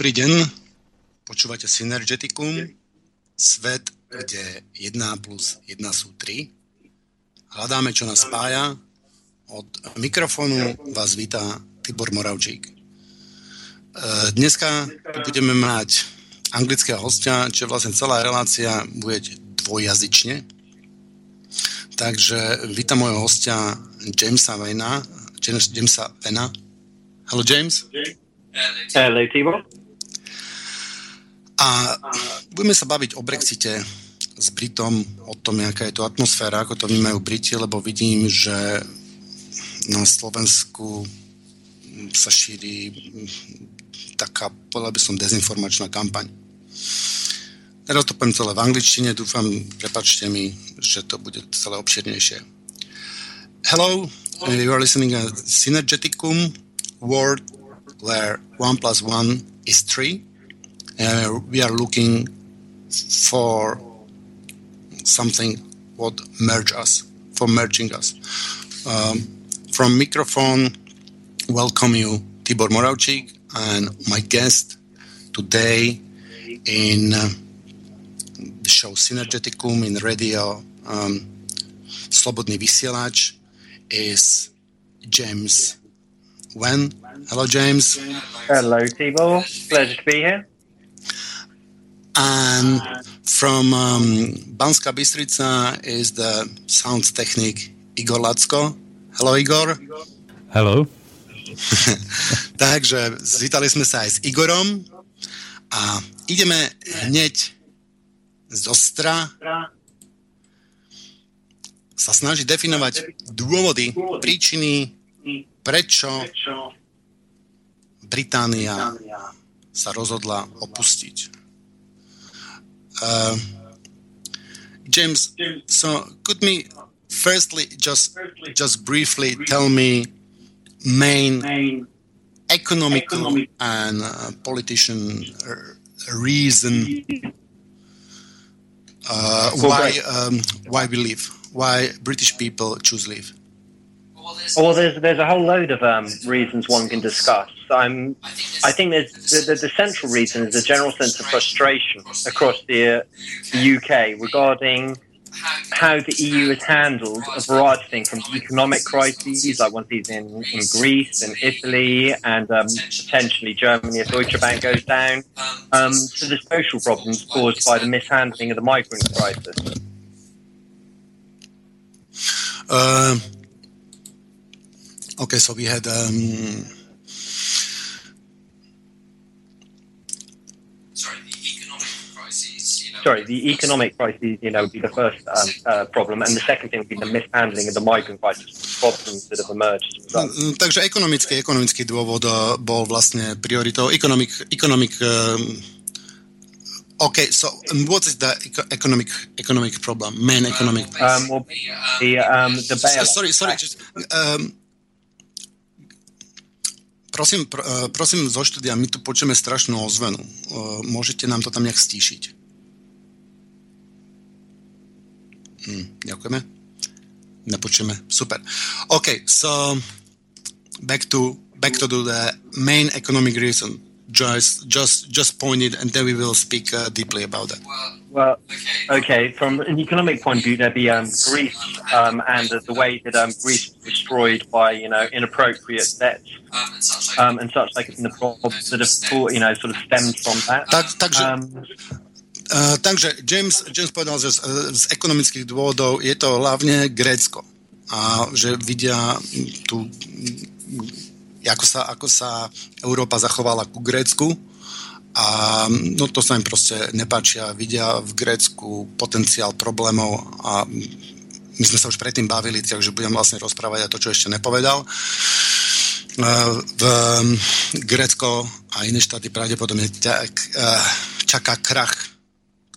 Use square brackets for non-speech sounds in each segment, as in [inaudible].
Dobrý deň, počúvate Synergeticum, svet, kde 1 plus 1 sú 3. Hľadáme, čo nás spája. Od mikrofónu vás vítá Tibor Moravčík. E, dneska budeme mať anglického hostia, čiže vlastne celá relácia bude dvojjazyčne. Takže vítam môjho hostia Jamesa Vena. Jamesa Vena. Hello, James. Hello, Tibor. A budeme sa baviť o Brexite s Britom, o tom, aká je to atmosféra, ako to vnímajú Briti, lebo vidím, že na Slovensku sa šíri taká, povedal by som, dezinformačná kampaň. Teraz to poviem celé v angličtine, dúfam, prepačte mi, že to bude celé obširnejšie. Hello, you are listening to Synergeticum, world where 1 plus 1 is 3. Uh, we are looking for something what merge us, for merging us. Um, from microphone, welcome you, Tibor Moravčík, and my guest today in uh, the show Synergeticum in radio um, Slobodný vysielač is James Venn. Hello, James. Hello, Tibor. Pleasure to be here. And from um, Banska Bystrica is the sound technic Igor Lacko. Hello, Igor. Hello. [laughs] Takže zvítali sme sa aj s Igorom a ideme hneď z ostra sa snažiť definovať dôvody, príčiny, prečo Británia sa rozhodla opustiť uh, James, so could me firstly just just briefly tell me main economical and uh, politician reason uh, why um, why we leave, why British people choose leave. Well, there's there's a whole load of um, reasons one can discuss. I'm, I think there's the, the, the, central reason is a general sense of frustration across the, uh, the UK regarding how the EU has handled a variety of things from economic crises, like one sees in, in Greece and Italy, and um, potentially Germany if Deutsche Bank goes down, um, to the social problems caused by the mishandling of the migrant crisis. Uh, okay, so we had. Um sorry, the economic crisis, you know, would be the first um, uh, problem, and the second thing would be the mishandling of the migrant crisis, problems that have emerged. Well. Mm, takže ekonomický, ekonomický dôvod bol vlastne prioritou. Economic, economic um, Okay, so um, what is the economic economic problem? Main economic. Um, well, the um, the bailout. Sorry, sorry. Just, um, prosím, pr, uh, prosím zo štúdia, my tu počujeme strašnú ozvenu. Uh, môžete nám to tam nejak stíšiť? Hm, ďakujeme. Nepočujeme. Super. OK, so back to back to the main economic reason. Just just just pointed, and then we will speak uh, deeply about that. Well, okay. From an economic point of view, there'd be um, Greece um, and the, the, way that um, Greece was destroyed by you know inappropriate debts um, and such like in the problems that have you know sort of stemmed from that. Tak, takže, um, Uh, takže James, James povedal, že z, z ekonomických dôvodov je to hlavne Grécko. A že vidia tu, ako sa, ako sa Európa zachovala ku Grécku. A no to sa im proste nepáčia. Vidia v Grécku potenciál problémov a my sme sa už predtým bavili, takže budem vlastne rozprávať aj to, čo ešte nepovedal. V Grécko a iné štáty pravdepodobne čaká krach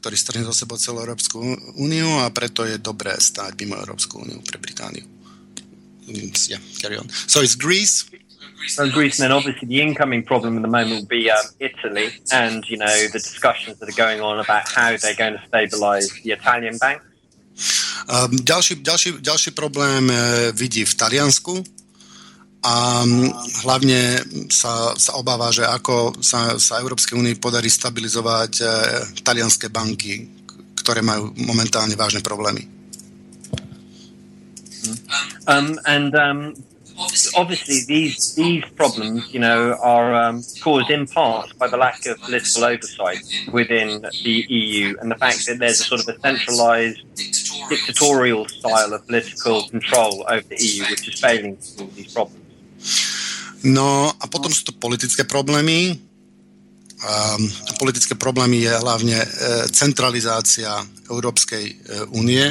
ktorý strne za sebou celú Európsku úniu a preto je dobré stáť mimo Európsku úniu pre Britániu. Yeah, carry on. So it's Greece. And then obviously the incoming problem at the moment will be um, Italy, and you know the discussions that are going on about how they're going to stabilise the Italian bank. Um, ďalší, ďalší, ďalší problém uh, vidí v Taliansku a hlavne sa, sa obáva, že ako sa, sa Európskej únii podarí stabilizovať e, talianské banky, ktoré majú momentálne vážne problémy. Um, and um, obviously these these problems, you know, are um, caused in part by the lack of political oversight within the EU and the fact that there's a sort of a centralised dictatorial style of political control over the EU, which is failing to solve these problems. No a potom sú to politické problémy. Um, politické problémy je hlavne uh, centralizácia Európskej uh, únie.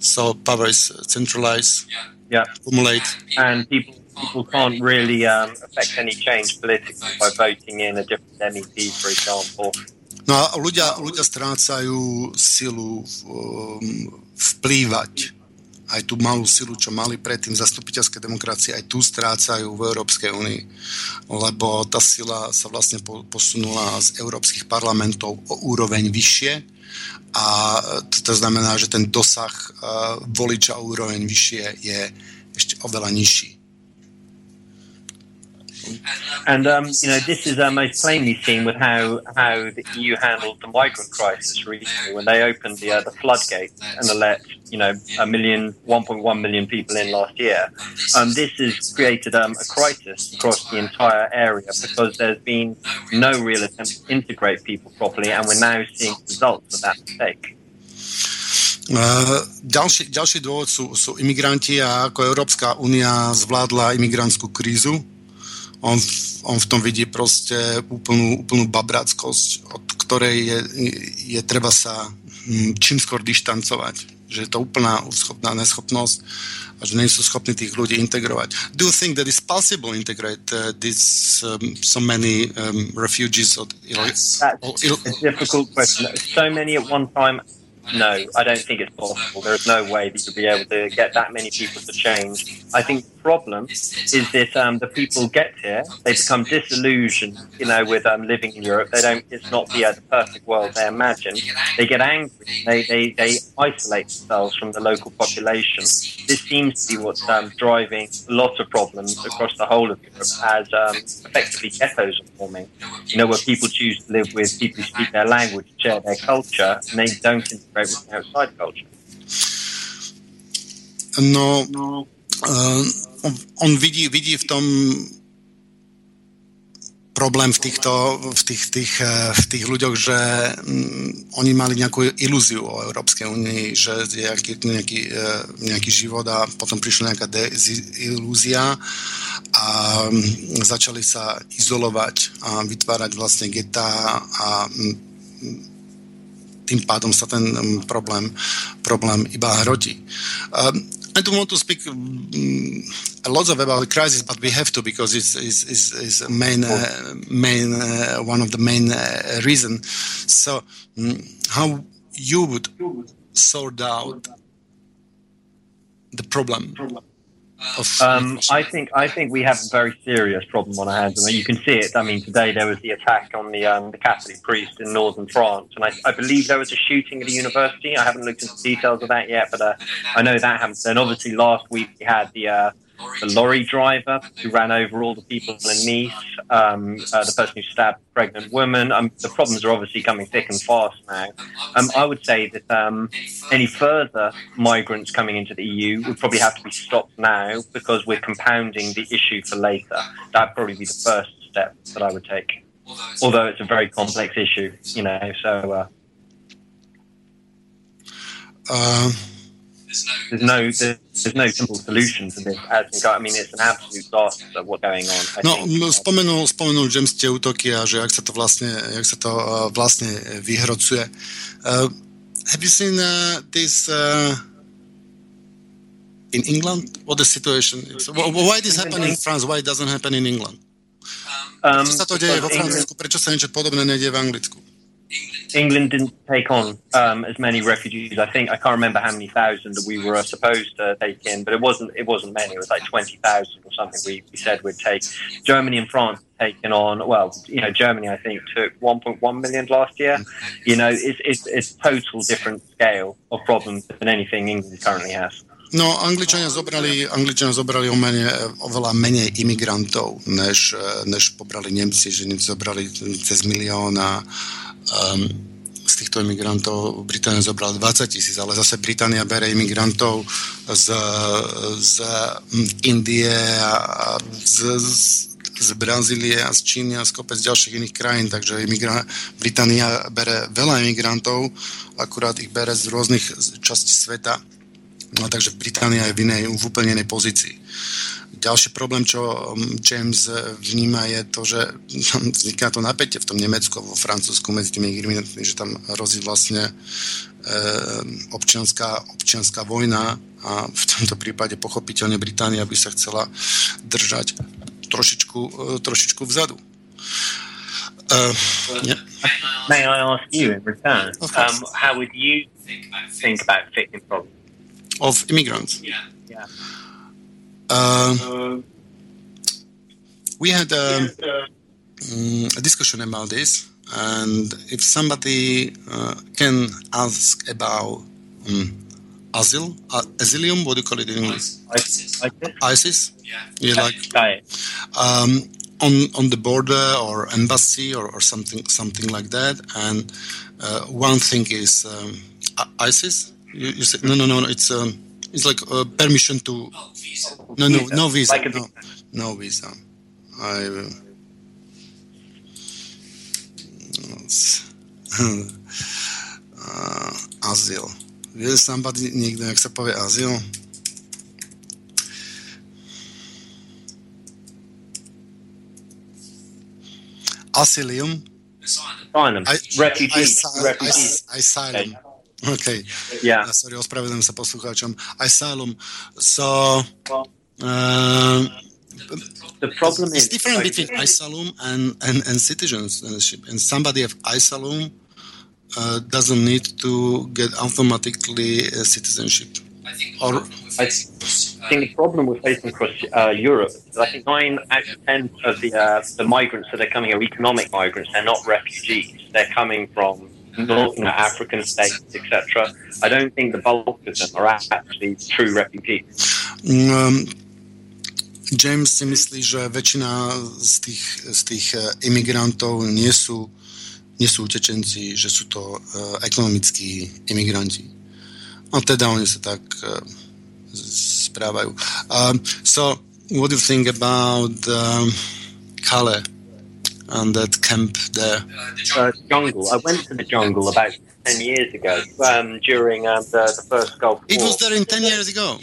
So power is centralized, yeah. Accumulate. And people people can't really um, affect any change politically by voting in a different MEP, for example. No a ľudia, ľudia strácajú silu um, vplývať aj tú malú silu, čo mali predtým zastupiteľské demokracie, aj tu strácajú v Európskej únii, lebo tá sila sa vlastne posunula z európskych parlamentov o úroveň vyššie a to, znamená, že ten dosah uh, voliča o úroveň vyššie je ešte oveľa nižší. And um, you know, this is uh, most plainly seen with how how the EU handled the migrant crisis recently when they opened the uh, the floodgates and let you know a million, 1.1 million people in last year. Um, this has created um, a crisis across the entire area because there's been no real attempt to integrate people properly, and we're now seeing results of that mistake. Uh, ďalší, ďalší dôvod sú, sú imigranti a ako Európska únia zvládla imigrantskú krízu on, on v tom vidí proste úplnú, úplnú babrackosť, od ktorej je, je treba sa hm, čím skôr dištancovať. Že je to úplná schopná neschopnosť a že nie sú schopní tých ľudí integrovať. Do you think that it's possible integrate uh, this um, so many um, refugees? Or, That's or, a difficult question. So many at one time no, I don't think it's possible. There is no way that you'll be able to get that many people to change. I think problem is that um, the people get here, they become disillusioned, you know, with um, living in Europe. They don't. It's not the, uh, the perfect world they imagine. They get angry. They, they they isolate themselves from the local population. This seems to be what's um, driving lot of problems across the whole of Europe, as um, effectively ghettos are forming. You know, where people choose to live with people who speak their language, share their culture, and they don't integrate with the outside culture. No, no. Uh, on vidí, vidí v tom problém v týchto, v tých, tých, eh, v tých ľuďoch, že mm, oni mali nejakú ilúziu o Európskej únii, že je nejaký, eh, nejaký život a potom prišla nejaká ilúzia a mm, začali sa izolovať a vytvárať vlastne getá a mm, tým pádom sa ten problém, problém iba hrotí. I don't want to speak um, a lot about the crisis, but we have to because it's is, is main uh, main uh, one of the main uh, reason. So, um, how you would sort out the problem? Um, I think I think we have a very serious problem on our hands. I mean, you can see it. I mean, today there was the attack on the um, the Catholic priest in northern France, and I, I, believe there was a shooting at a university. I haven't looked into the details of that yet, but uh, I know that happened. And obviously, last week we had the uh, the lorry driver who ran over all the people in Nice, um, uh, the person who stabbed a pregnant woman. Um, the problems are obviously coming thick and fast now. Um, I would say that um, any further migrants coming into the EU would probably have to be stopped now because we're compounding the issue for later. That'd probably be the first step that I would take. Although it's a very complex issue, you know, so. Uh, uh there's no there's no simple solution to this. As I mean, it's an absolute disaster what's going on. I no, think. spomenul, spomenul James tie útoky a že jak sa to vlastne, jak sa to uh, vlastne vyhrocuje. Uh, have you seen uh, this uh, in England? What the situation is? Why this happen in France? Why it doesn't happen in England? Um, Čo sa to deje vo Francúzsku? Prečo sa niečo podobné nedie v Anglicku? England didn't take on um, as many refugees. I think I can't remember how many thousand we were supposed to take in, but it wasn't it wasn't many. It was like twenty thousand or something. We, we said we'd take. Germany and France taken on. Well, you know, Germany I think took one point one million last year. You know, it's it's it's total different scale of problems than anything England currently has. No, Angličania zobrali, Angličania zobrali o menej, oveľa menej imigrantov, než, než pobrali Nemci, že Nemci zobrali cez milión a um, z týchto imigrantov Británia zobrala 20 tisíc, ale zase Británia bere imigrantov z, z Indie a z, z Brazílie a z Číny a z kopec ďalších iných krajín, takže imigra- Británia bere veľa imigrantov, akurát ich bere z rôznych častí sveta No takže Británia je v, inej, v úplne inej pozícii. Ďalší problém, čo um, James vníma, je to, že vzniká to napätie v tom Nemecku, vo Francúzsku medzi tými imigrantmi, že tam hrozí vlastne e, občianská, občianská vojna a v tomto prípade pochopiteľne Británia by sa chcela držať trošičku, e, trošičku vzadu. Uh, yeah. May I ask you in return, um, how would you think about fixing problems? of immigrants. Yeah. yeah. Uh, we had a, um, a, discussion about this, and if somebody uh, can ask about um, asyl, uh, asylum, what do you call it in English? ISIS. ISIS. Yeah. You like um, on on the border or embassy or, or something something like that. And uh, one thing is um, ISIS you, you say no, no, no. It's um, it's like a permission to. Oh, visa. No, no, no visa. Like no, no visa. I. Uh, uh, azyl. Vie somebody niekto, jak sa povie azyl? Asylum. Asylum. Refugees. Refugees. Asylum. OK. Yeah. Uh, sorry, ospravedlňujem sa poslucháčom. Asylum. So... Uh, the problem it's is different between asylum and, and, and citizenship. And somebody of asylum uh, doesn't need to get automatically citizenship. I think, or, I think the problem we're facing across uh, Europe is I think nine out of ten of the uh, the migrants that are coming are economic migrants. They're not refugees. They're coming from Northern African states, etc. I don't think the bulk of them are actually true refugees. Um, James si myslí, že väčšina z tých, z tých eh, imigrantov nie sú, nie sú utečenci, že sú to uh, ekonomickí imigranti. A teda oni sa tak uh, správajú. Um, so, what do you think about um, Calais? And that camp there? Uh, the jungle. I went to the jungle about 10 years ago um, during um, the, the, first Gulf War. It was there in 10 years ago?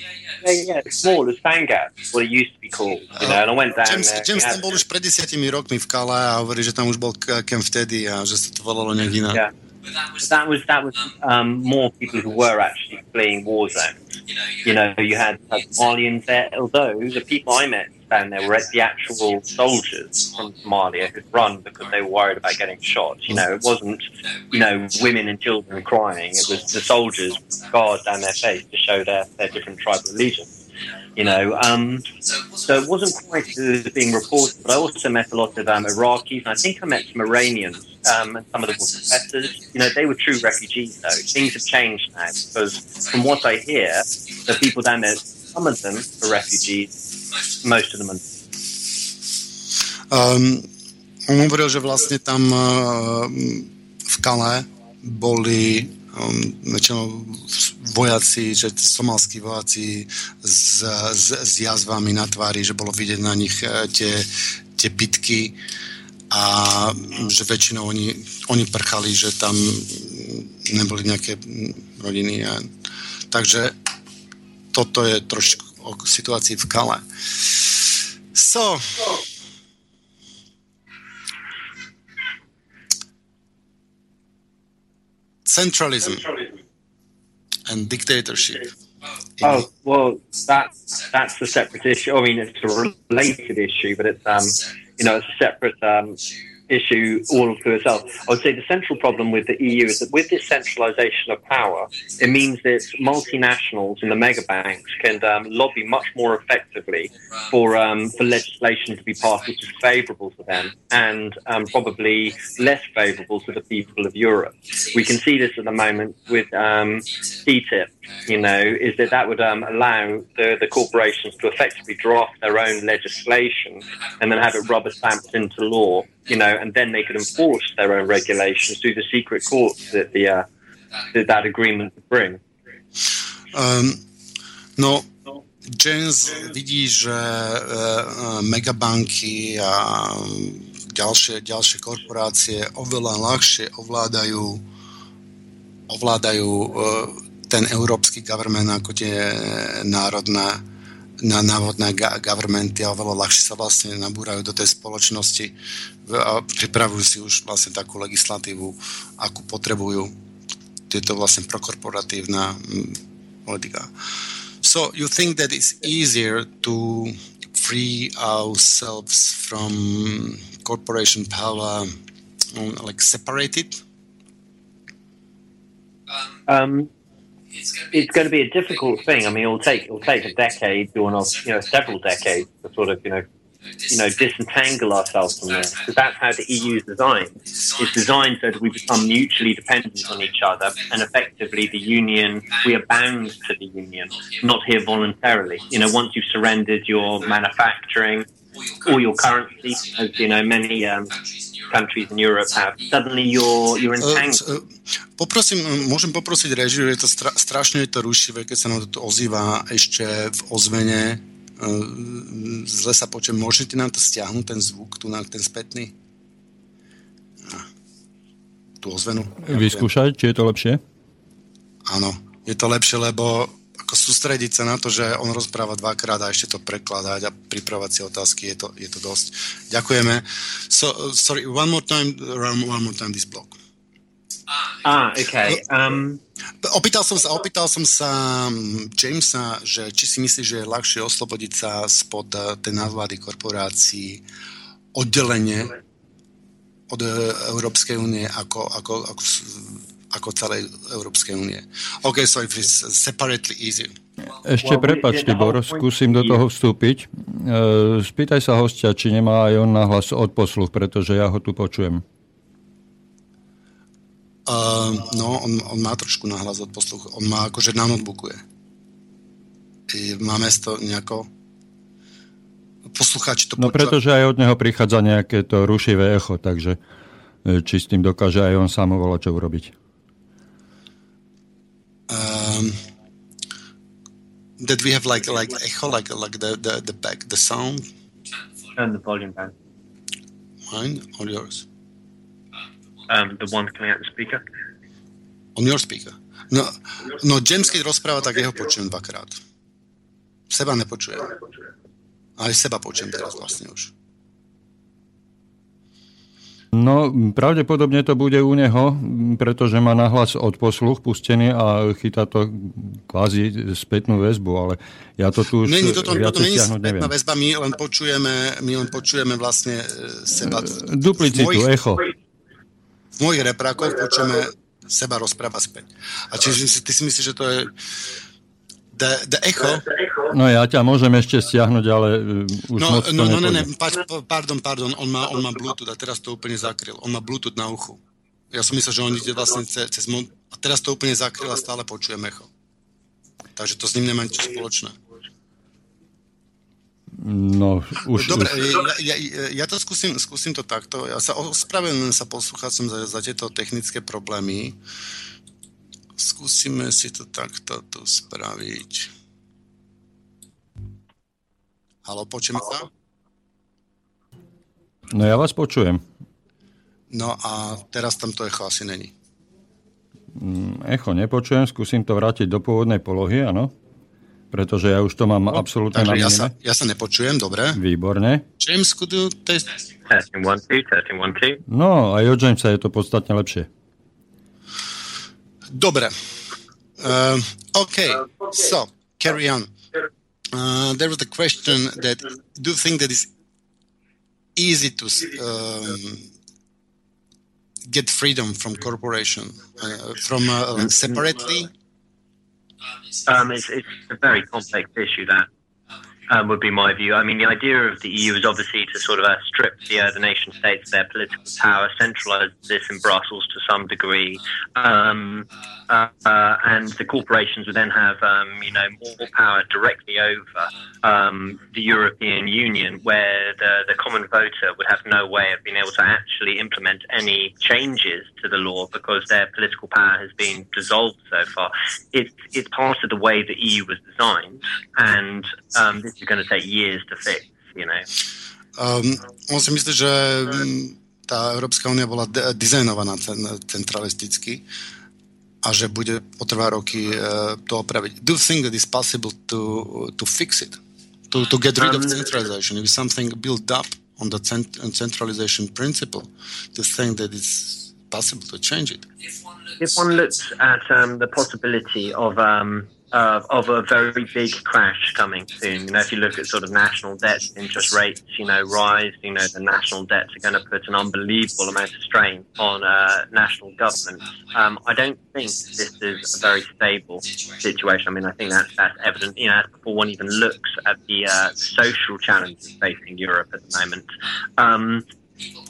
Yeah, yeah, it's small, it's Sangatte, what it used to be called. You know, and I went down James, there. James tam bol už pred desiatimi rokmi v Kale a hovorí, že tam už bol camp vtedy a že sa to volalo nejak inak. Yeah. That was, that was that was um, more people who were actually fleeing war zones. You know, you had, had Malians there, although the people I met down there were the actual soldiers from Somalia who'd run because they were worried about getting shot. You know, it wasn't, you know, women and children crying. It was the soldiers with scars down their face to show their, their different tribal allegiance. You know, um, so it wasn't quite as being reported, but I also met a lot of um, Iraqis, and I think I met some Iranians, um, and some of them were professors. You know, they were true refugees, though. Things have changed now, because from what I hear, the people down there, some of them are refugees, most of them are. Um, on hovoril, že vlastne tam uh, v Kale boli um, väčšinou vojaci, že somalskí vojaci s, s, s jazvami na tvári, že bolo vidieť na nich uh, tie, tie bitky a že väčšinou oni, oni prchali, že tam neboli nejaké rodiny. A, takže toto je trošku o situácii v Kale. So, centralism, and dictatorship. Oh well, that's that's a separate issue. I mean, it's a related issue, but it's um, you know, it's a separate um, issue all to itself. I would say the central problem with the EU is that with this centralization of power, it means that multinationals and the mega banks can um, lobby much more effectively for um, for legislation to be passed which is favourable to them and um, probably less favourable to the people of Europe. We can see this at the moment with um, TTIP. You know, is that that would um, allow the, the corporations to effectively draft their own legislation and then have it rubber stamped into law you know, and then they could enforce their own regulations through the secret courts that the uh, that, that agreement would bring. Um, no, James vidí, že uh, megabanky a ďalšie, ďalšie korporácie oveľa ľahšie ovládajú, ovládajú uh, ten európsky government ako tie národné na návodné governmenty a oveľa ľahšie sa vlastne nabúrajú do tej spoločnosti a pripravujú si už vlastne takú legislatívu, akú potrebujú. Tieto vlastne prokorporatívna mm, politika. So you think that it's easier to free ourselves from corporation power, um, like separated? Um, it's going to be a difficult thing. I mean, it'll take it'll take a decade or not, you know, several decades to sort of you know you know, disentangle ourselves from this. Because that's how the EU is designed. It's designed so that we become mutually dependent on each other, and effectively, the union we are bound to the union, not here voluntarily. You know, once you've surrendered your manufacturing or your currency, as you know, many um, countries in Europe have, suddenly you're you're entangled. Uh, uh, poprosím, môžem poprosiť režiu, je to stra, strašne je to rušivé, keď sa nám to ozýva ešte v ozvene zle sa počujem. Môžete nám to stiahnuť, ten zvuk, tu na ten spätný? Tú ozvenu. Vyskúšať, či je to lepšie? Áno, je to lepšie, lebo ako sústrediť sa na to, že on rozpráva dvakrát a ešte to prekladať a pripravať si otázky, je to, je to dosť. Ďakujeme. So, sorry, one more time, one more time this block. Ah, okay. Um... Opýtal som sa, opýtal som sa mm, Jamesa, že či si myslí, že je ľahšie oslobodiť sa spod eh, tej nadvlády korporácií oddelenie od eh, Európskej únie ako, ako, ako, ako celej Európskej únie. OK, so if it's separately easy. Ešte prepač, Tibor, skúsim do toho vstúpiť. Eh, spýtaj sa hostia, či nemá aj on nahlas odposluch, pretože ja ho tu počujem. Uh, no, on, on má trošku nahlas od posluchu. On má akože na notebooku je. Máme to nejako poslucháči to No pretože aj od neho prichádza nejaké to rušivé echo, takže e, či s tým dokáže aj on sám volať čo urobiť. Um, that we have like like echo, like like the the, the back, the sound. Turn the volume down. Mine or yours? um, the one coming out the speaker? On your speaker. No, no James, keď rozpráva, tak jeho počujem dvakrát. Seba nepočujem. Aj seba počujem teraz vlastne už. No, pravdepodobne to bude u neho, pretože má nahlas od posluch pustený a chytá to kvázi spätnú väzbu, ale ja to tu už není toto, toto není spätná väzba, my len počujeme, my len počujeme vlastne e, seba. Duplicitu, mojich, echo v mojich reprákoch počujeme seba rozpráva späť. A čiže ty si myslíš, že to je the, the echo? No ja ťa môžem ešte stiahnuť, ale uh, už no, moc no, no, no, ne, pardon, pardon, on má, on má Bluetooth a teraz to úplne zakryl. On má Bluetooth na uchu. Ja som myslel, že on ide vlastne cez, cez a teraz to úplne zakryl a stále počujem echo. Takže to s ním nemá nič spoločné. No, už, Dobre, už... Ja, ja, ja to skúsim, skúsim to takto. Ja sa ospravedlňujem sa posluchácom za, za tieto technické problémy. Skúsime si to takto tu spraviť. Halo, počujeme sa? No ja vás počujem. No a teraz tam to echo asi není. Mm, echo nepočujem, skúsim to vrátiť do pôvodnej polohy, áno pretože ja už to mám no, absolútne na ja sa, ja sa nepočujem, dobre. Výborne. James, could you test? Testing one, two, testing one, two. No, aj od Jamesa je to podstatne lepšie. Dobre. Uh, OK, so, carry on. Uh, there was a question that, do you think that it's easy to um, get freedom from corporation uh, from uh, separately? Um, it's, it's a very complex issue that um, would be my view. I mean, the idea of the EU is obviously to sort of uh, strip the, uh, the nation states of their political power, centralize this in Brussels to some degree, um, uh, and the corporations would then have, um, you know, more power directly over um, the European Union, where the, the common voter would have no way of being able to actually implement any changes to the law because their political power has been dissolved so far. It's, it's part of the way the EU was designed, and um, this is going to take years to fix, you know. Um, on si myslí, že tá Európska únia bola de- dizajnovaná centralisticky a že bude potrvá roky uh, to opraviť. Do you think that it's possible to, to fix it? To, to get rid um, of centralization? If something built up on the cent- centralization principle, to think that it's possible to change it? If one looks at um, the possibility of um, uh, of a very big crash coming soon. You know, if you look at sort of national debt interest rates, you know, rise, you know, the national debts are going to put an unbelievable amount of strain on uh, national governments. Um, I don't think this is a very stable situation. I mean, I think that's, that's evident, you know, before one even looks at the uh, social challenges facing Europe at the moment. Um,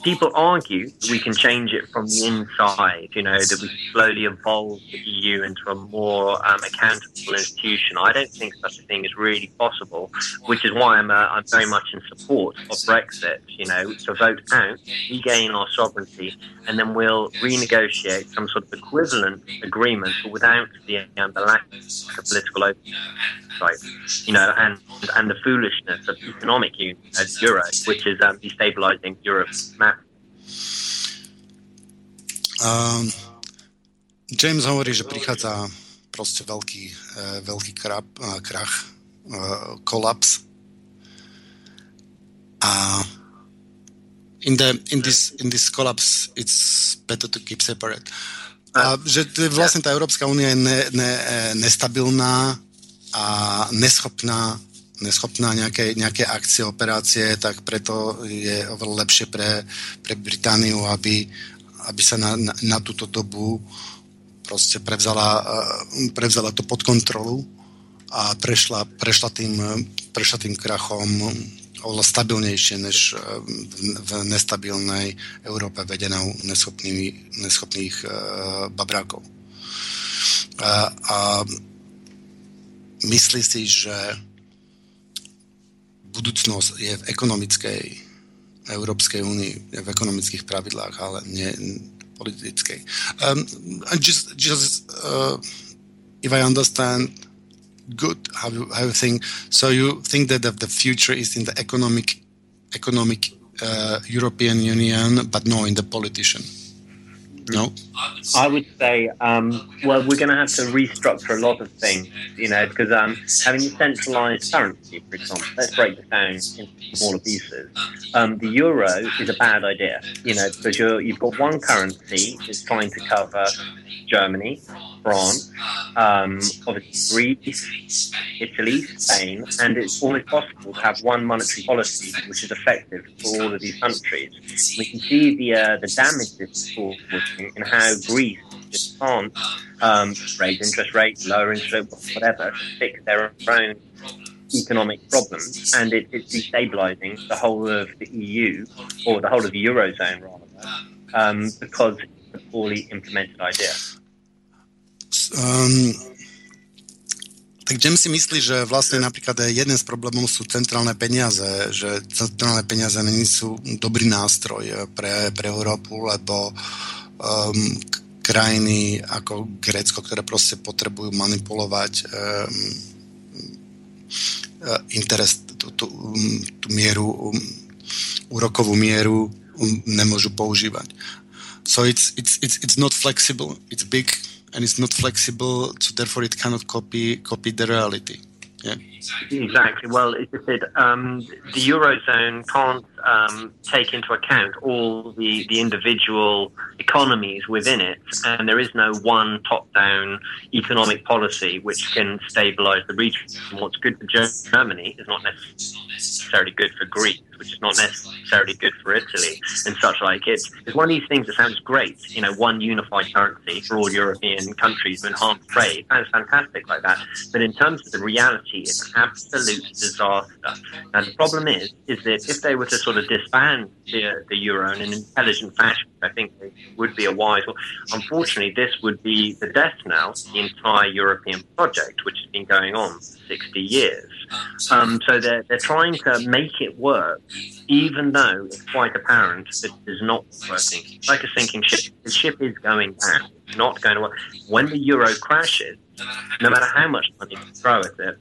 people argue we can change it from the inside, you know, that we slowly evolve the EU into a more um, accountable institution. I don't think such a thing is really possible, which is why I'm, uh, I'm very much in support of Brexit, you know, to vote out, regain our sovereignty, and then we'll renegotiate some sort of equivalent agreement, but without the, um, the lack of political oversight, you know, and, and the foolishness of economic union as Euro, which is um, destabilizing Europe's map Um, James hovorí, že prichádza proste veľký, uh, veľký krab, uh, krach, uh, kolaps. A in, the, in, this, in this collapse it's better to keep separate. A že vlastne tá Európska únia je ne, ne, nestabilná a neschopná neschopná nejaké, nejaké akcie, operácie, tak preto je oveľa lepšie pre, pre Britániu, aby, aby sa na, na, na túto dobu proste prevzala, eh, prevzala to pod kontrolu a prešla, prešla, tým, prešla tým krachom oveľa stabilnejšie než eh, v, nestabilnej Európe vedenou neschopnými, neschopných uh, babrákov. A, a myslí si, že budúcnosť je v ekonomickej Európskej únii, v ekonomických pravidlách, ale nie politickej. Um, just, just uh, if I understand good how you, how you think, so you think that the future is in the economic economic uh, European Union, but no in the politician. No. I would say, um, well, we're going to have to restructure a lot of things, you know, because um, having a centralized currency, for example, let's break this down into smaller pieces. Um, the euro is a bad idea, you know, because you're, you've got one currency that's trying to cover Germany, France, um, obviously Greece, Italy, Spain, and it's almost possible to have one monetary policy which is effective for all of these countries. We can see the uh, the damage this is causing in how Greece just can't um, raise interest rates, lower interest rates, whatever, fix their own economic problems, and it, it's destabilising the whole of the EU or the whole of the eurozone rather, um, because it's a poorly implemented idea. Um, tak James si myslí, že vlastne napríklad jeden z problémov sú centrálne peniaze, že centrálne peniaze nie sú dobrý nástroj pre, pre Európu, lebo um, krajiny ako Grécko, ktoré proste potrebujú manipulovať um, interes, tú, tú, tú mieru, um, úrokovú mieru um, nemôžu používať. So it's, it's, it's, it's not flexible, it's big, and it's not flexible, so therefore it cannot copy copy the reality. Yeah. Exactly. Well, it's just um, the eurozone can't um, take into account all the, the individual economies within it, and there is no one top-down economic policy which can stabilise the region. what's good for Germany is not necessarily good for Greece which is not necessarily good for Italy and such like. It's, it's one of these things that sounds great, you know, one unified currency for all European countries to enhance trade. Sounds fantastic like that. But in terms of the reality, it's absolute disaster. And the problem is, is that if they were to sort of disband the, the euro in an intelligent fashion, I think it would be a wise. Unfortunately, this would be the death knell to the entire European project, which has been going on for 60 years. Um, so they're, they're trying to make it work, even though it's quite apparent that it is not working. It's like a sinking ship. The ship is going down, not going to work. When the euro crashes, no matter how much money you throw at it,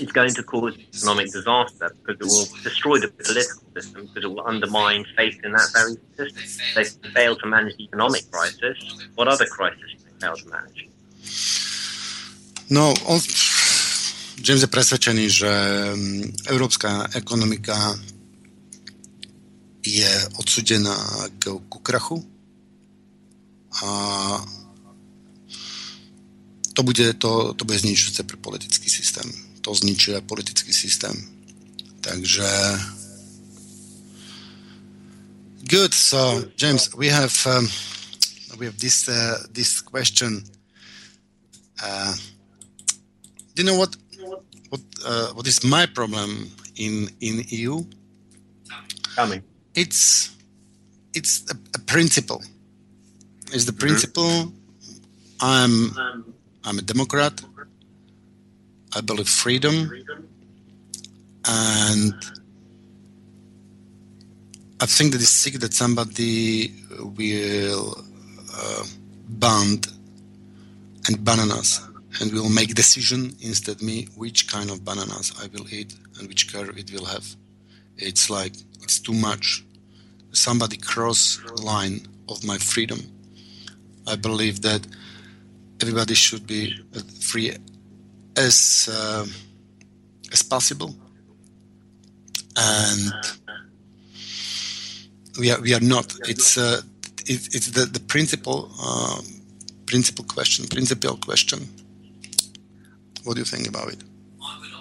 it's going to cause economic disaster because it will destroy the political system because it will undermine faith in that very system. They fail to manage the economic crisis. What other crisis do they fail to manage? No, on, James je presvedčený, že mm, európska ekonomika je odsudená k, k krachu a to bude, to, to bude zničujúce pre politický systém. To zničuje politický systém. Takže good. So James, we have um, we have this uh, this question. Uh, do you know what what uh, what is my problem in in EU? Tell me. It's it's a, a principle. It's the mm-hmm. principle. Mm-hmm. I'm um, I'm a Democrat. I believe freedom. And I think that it's sick that somebody will uh, ban and bananas and will make decision instead me which kind of bananas I will eat and which color it will have. It's like it's too much. Somebody cross line of my freedom. I believe that everybody should be free as uh, as possible, and we are we are not. It's uh, it, it's the the principal uh, principal question, principal question. What do you think about it?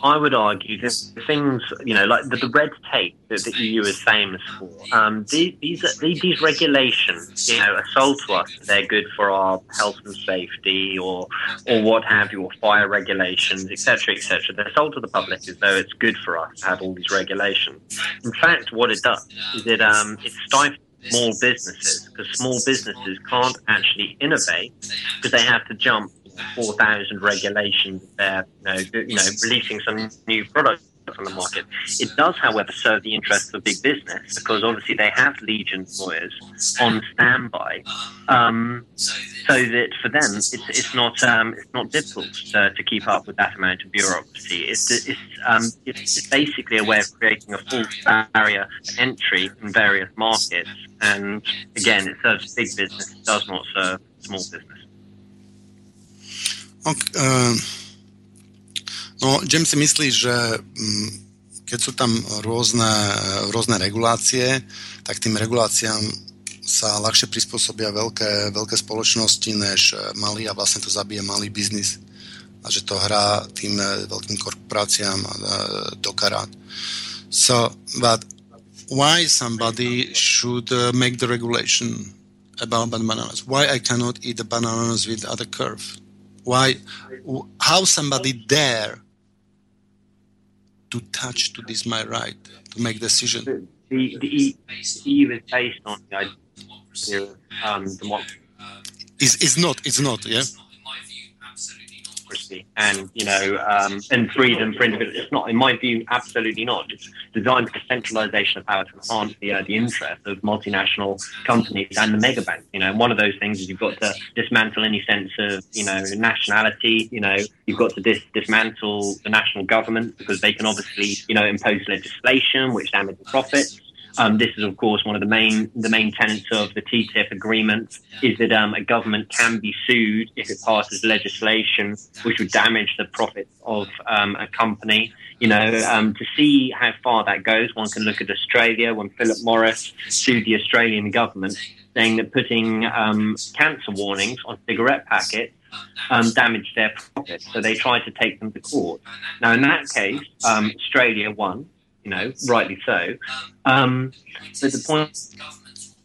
I would argue that things, you know, like the, the red tape that the EU is famous for, um, these, these, these regulations, you know, are sold to us. They're good for our health and safety, or or what have you, or fire regulations, etc., etc. They're sold to the public as though it's good for us to have all these regulations. In fact, what it does is it um, it stifles small businesses because small businesses can't actually innovate because they have to jump 4,000 regulations there, you know, you know, releasing some new products on the market. It does, however, serve the interests of big business because obviously they have legion lawyers on standby, um, so that for them it's, it's not um, it's not difficult to, to, keep up with that amount of bureaucracy. It's it's, um, it's, basically a way of creating a false barrier to entry in various markets, and again, it serves big business. It does not serve small business. Uh, no, James si myslí, že mm, keď sú tam rôzne, rôzne regulácie, tak tým reguláciám sa ľahšie prispôsobia veľké, veľké spoločnosti než malý a vlastne to zabije malý biznis a že to hrá tým veľkým korporáciám do karát. So, but why somebody should make the regulation about bananas? Why I cannot eat the bananas with other curve? Why how somebody dare to touch to this my right to make decision the, the, the EU is based on the idea of um, democracy. Is is not. It's not. Yeah and you know um, and freedom for individuals. It's not, in my view, absolutely not. It's designed for centralisation of power to enhance the uh, the interest of multinational companies and the mega banks. You know, and one of those things is you've got to dismantle any sense of you know nationality. You know, you've got to dis- dismantle the national government because they can obviously you know impose legislation which damages profits. Um, this is, of course, one of the main the main tenets of the TTIP agreement is that um, a government can be sued if it passes legislation which would damage the profits of um, a company. You know, um, to see how far that goes, one can look at Australia when Philip Morris sued the Australian government, saying that putting um, cancer warnings on cigarette packets um, damaged their profits. So they tried to take them to court. Now, in that case, um, Australia won you know, rightly so. Um, but the point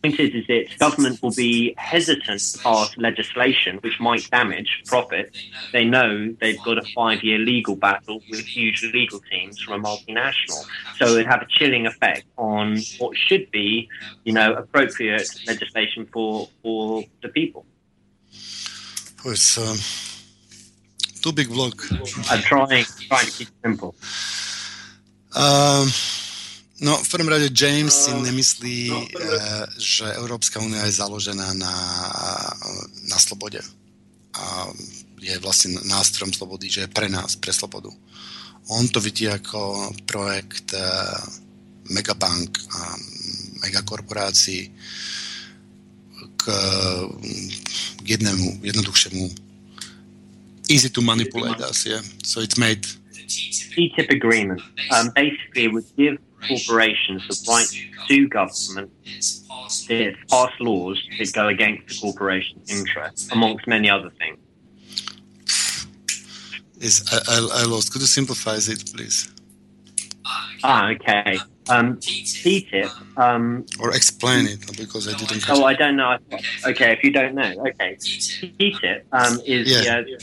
point is, is that government will be hesitant to pass legislation which might damage profit. They know they've got a five-year legal battle with huge legal teams from a multinational, so it'd have a chilling effect on what should be, you know, appropriate legislation for for the people. It's um, too big vlog. I'm trying, trying to keep it simple. Um, No, v prvom rade James si nemyslí, no, eh, že Európska únia je založená na, na slobode. A je vlastne nástrojom slobody, že je pre nás, pre slobodu. On to vidí ako projekt eh, megabank a megakorporácií k, k jednému, jednoduchšemu easy to manipulate us, yeah. So it's made TTIP agreement um, basically would give corporations the right to sue government if pass laws that go against the corporation's interests, amongst many other things. Is I, I, I lost. Could you simplify it, please? Ah, okay. Um, TTIP. Um, or explain it because I didn't. Oh, I don't know. Okay, if you don't know, okay. TTIP um, is yeah, the,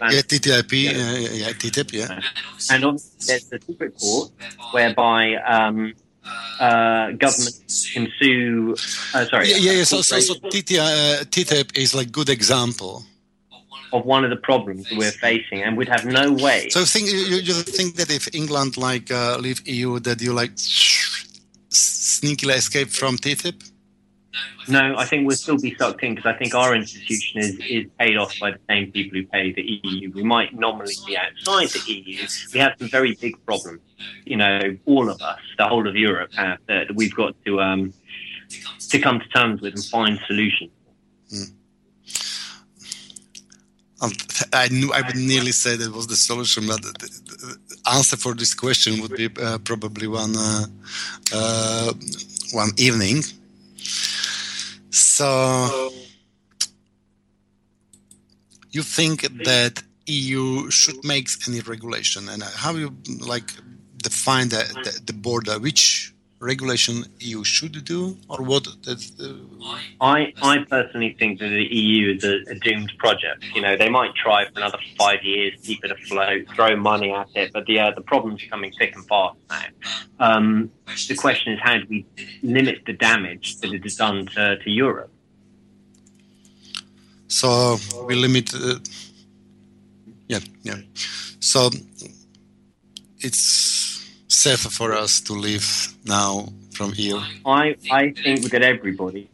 uh, yeah, TTIP, yeah. Uh, yeah, TTIP, yeah. And obviously, there's the secret court whereby um, uh, government can sue. Uh, sorry. Yeah, yeah. yeah. So, so, so TTIP, uh, TTIP is like good example of one of the problems we're facing, and we'd have no way. So, think you, you think that if England like uh, leave EU, that you like sneakily escape from TTIP? No, I think we'll still be sucked in because I think our institution is, is paid off by the same people who pay the EU. We might nominally be outside the EU. We have some very big problems. You know, all of us, the whole of Europe, have that we've got to um, to come to terms with and find solutions. Mm. I knew I would nearly say that was the solution, but the, answer for this question would be uh, probably one uh, uh, one evening. So, you think that EU should make any regulation, and how you like define the, the, the border? Which regulation EU should do, or what? Uh, I I personally think that the EU is a, a, doomed project. You know, they might try for another five years, keep it afloat, throw money at it, but the uh, the problems are coming thick and fast now. Um, the question is, how do we limit the damage that it has done to, to Europe? So we limit. Uh, yeah, yeah. So it's safer for us to leave now from here? I, I think that everybody,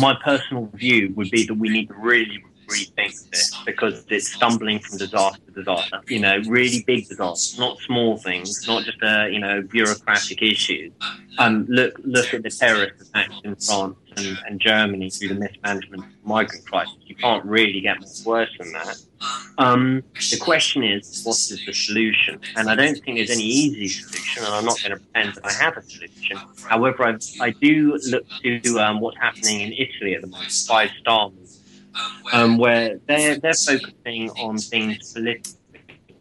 my personal view would be that we need to really rethink this because it's stumbling from disaster to disaster. You know, really big disasters, not small things, not just a you know bureaucratic issues. Um, look look at the terrorist attacks in France and, and Germany through the mismanagement of the migrant crisis. You can't really get much worse than that. Um, the question is, what is the solution? And I don't think there's any easy solution, and I'm not going to pretend that I have a solution. However, I, I do look to um, what's happening in Italy at the moment, five star um, where they're, they're focusing on things politically.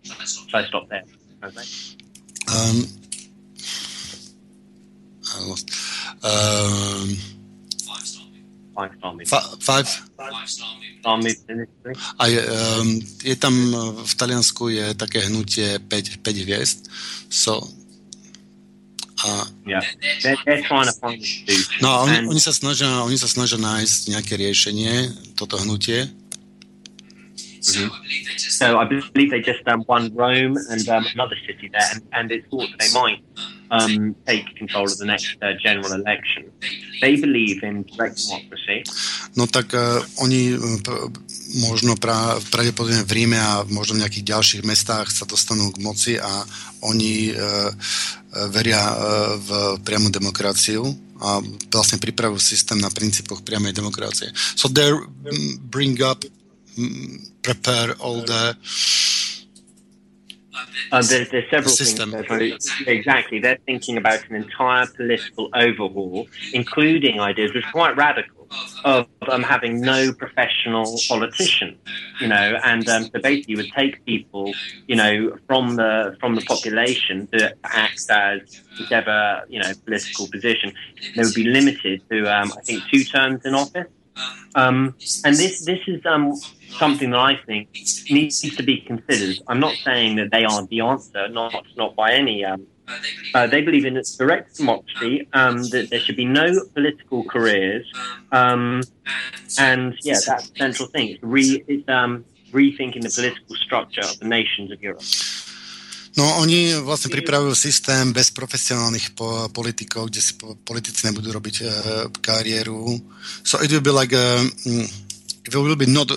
Should I stop there? Okay. Um, I lost. Um, Five? A je, um, je tam v Taliansku je také hnutie 5, 5 hviezd. So, a, yeah. they're, they're trying to find No a oni, oni, sa snažia, oni sa snažia nájsť nejaké riešenie, toto hnutie. Mm-hmm. So I believe they just um, won Rome and um, another city there, and, and it's thought that they might um, take control of the next uh, general election. They believe in direct democracy. No tak uh, oni uh, možno pra, pravdepodobne v Ríme a možno v nejakých ďalších mestách sa dostanú k moci a oni uh, veria uh, v priamu demokraciu a vlastne pripravujú systém na princípoch priamej demokracie. So they bring up, prepare all the Uh, there's, there's several system. things. Exactly. They're thinking about an entire political overhaul, including ideas which are quite radical. of um, having no professional politician, you know, and um, so basically you would take people, you know, from the from the population to act as whichever you know political position. They would be limited to, um, I think, two terms in office, um, and this this is um, something that I think needs to be considered. I'm not saying that they are the answer, not not by any um, uh, they believe in direct democracy, um, that there should be no political careers, um, and yeah, that's the central thing. It's, re, it's um, rethinking the political structure of the nations of Europe. No, oni vlastne pripravujú systém bez profesionálnych po- politikov, kde si po- politici nebudú robiť uh, kariéru. So it will be like, mm, it will be not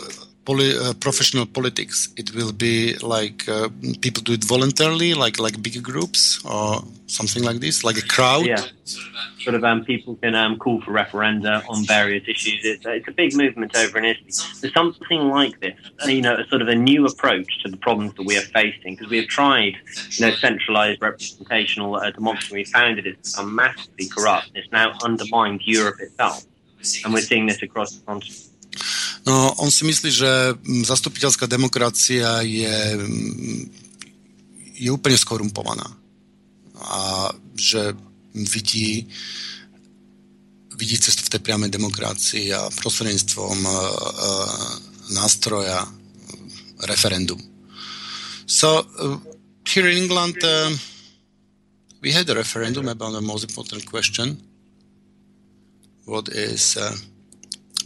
poli- uh, professional politics. It will be like uh, people do it voluntarily, like like big groups or something like this, like a crowd. Yeah, sort of um, people can um, call for referenda on various issues. It's, uh, it's a big movement over in Italy. There's something like this, uh, you know, a sort of a new approach to the problems that we are facing because we have tried, you know, centralized representational uh, democracy. We found it become massively corrupt. It's now undermined Europe itself, and we're seeing this across the continent. No, on si myslí, že zastupiteľská demokracia je, je úplne skorumpovaná. A že vidí, vidí cestu v tej priamej demokracii a prostredníctvom uh, uh, nástroja referendum. So, uh, here in England, uh, we had a referendum about the most important question. What is... Uh,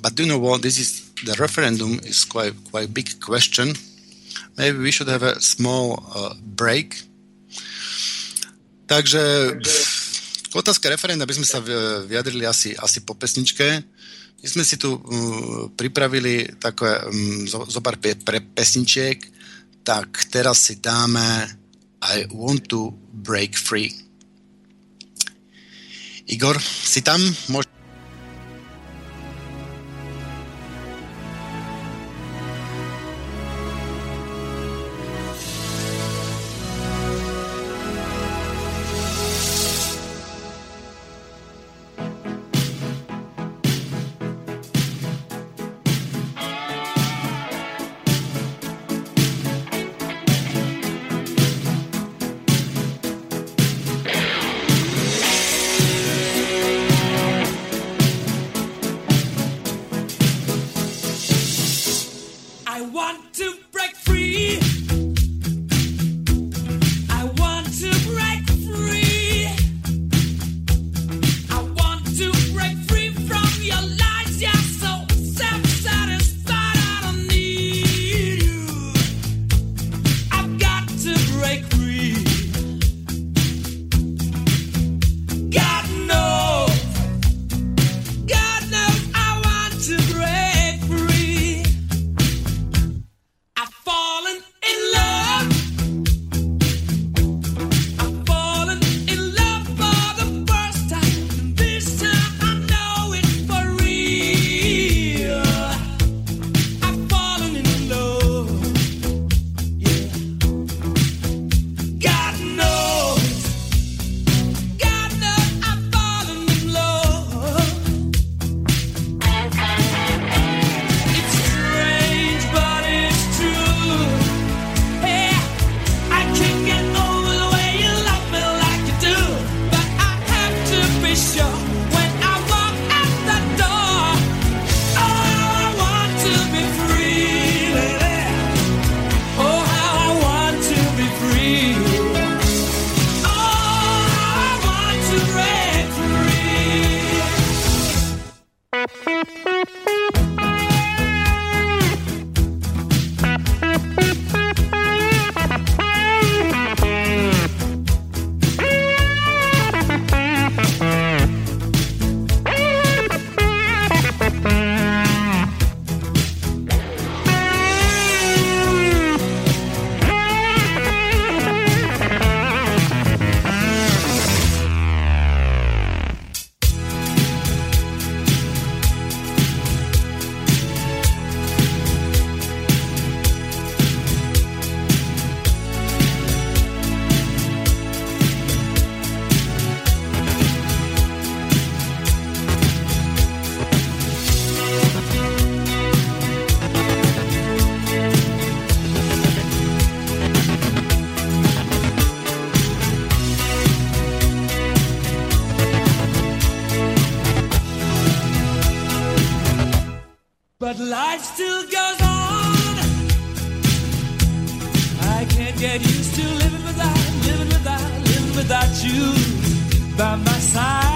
but do you know what? This is the referendum is quite quite big question. Maybe we should have a small uh, break. Takže k otázke referenda by sme sa vyjadrili asi, asi po pesničke. My sme si tu uh, pripravili také um, zo, zo pár pe, pre pesničiek, tak teraz si dáme I want to break free. Igor, si tam? Môž- used living without, living without, living without you by my side.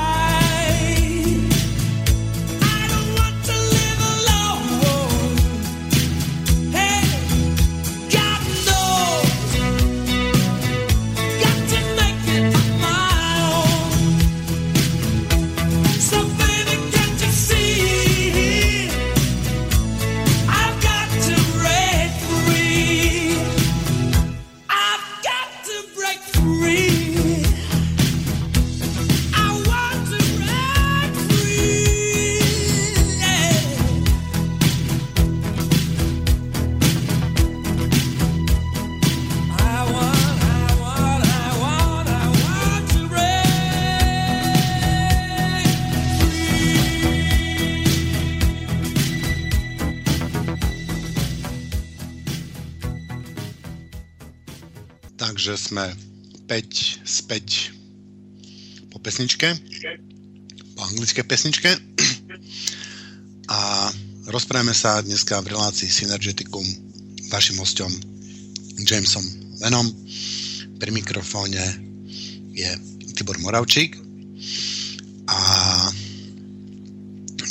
Že sme 5 späť po pesničke, po anglické pesničke [clears throat] a rozprávame sa dneska v relácii Synergeticum vašim hostom Jamesom Venom. Pri mikrofóne je Tibor Moravčík a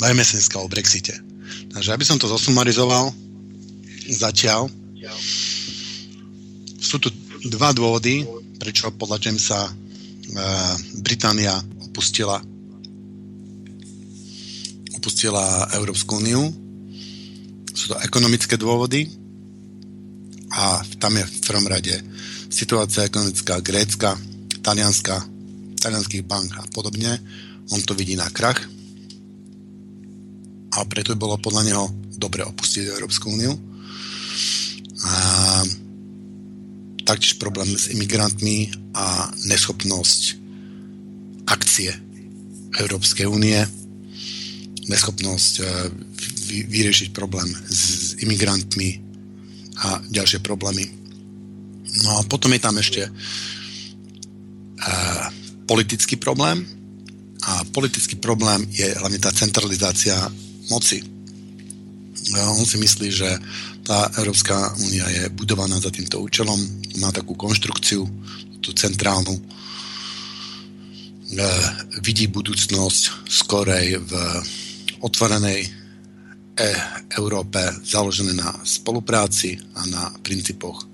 bavíme sa dneska o Brexite. Takže aby som to zosumarizoval zatiaľ, sú tu dva dôvody, prečo podľa Jamesa uh, Británia opustila opustila Európsku úniu. Sú to ekonomické dôvody a tam je v prvom rade situácia ekonomická Grécka, Talianska, talianských bank a podobne. On to vidí na krach a preto bolo podľa neho dobre opustiť Európsku úniu. A taktiež problém s imigrantmi a neschopnosť akcie Európskej únie, neschopnosť e, vyriešiť problém s imigrantmi a ďalšie problémy. No a potom je tam ešte uh, politický problém a politický problém je hlavne tá centralizácia moci. On si myslí, že tá Európska únia je budovaná za týmto účelom, má takú konštrukciu, tú centrálnu, e, vidí budúcnosť skorej v otvorenej e, Európe založené na spolupráci a na princípoch e,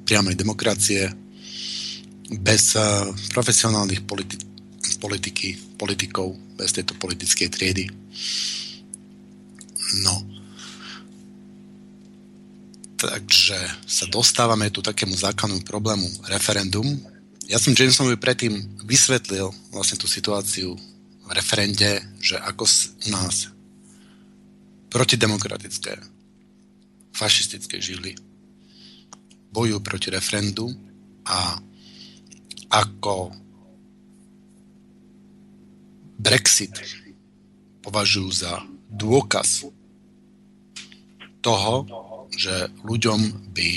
priamej demokracie bez e, profesionálnych politi- politiky, politikov, bez tejto politickej triedy. No, Takže sa dostávame tu takému základnému problému referendum. Ja som Jamesonovi predtým vysvetlil vlastne tú situáciu v referende, že ako u nás protidemokratické fašistické žily bojujú proti referendu a ako Brexit považujú za dôkaz toho, že ľuďom by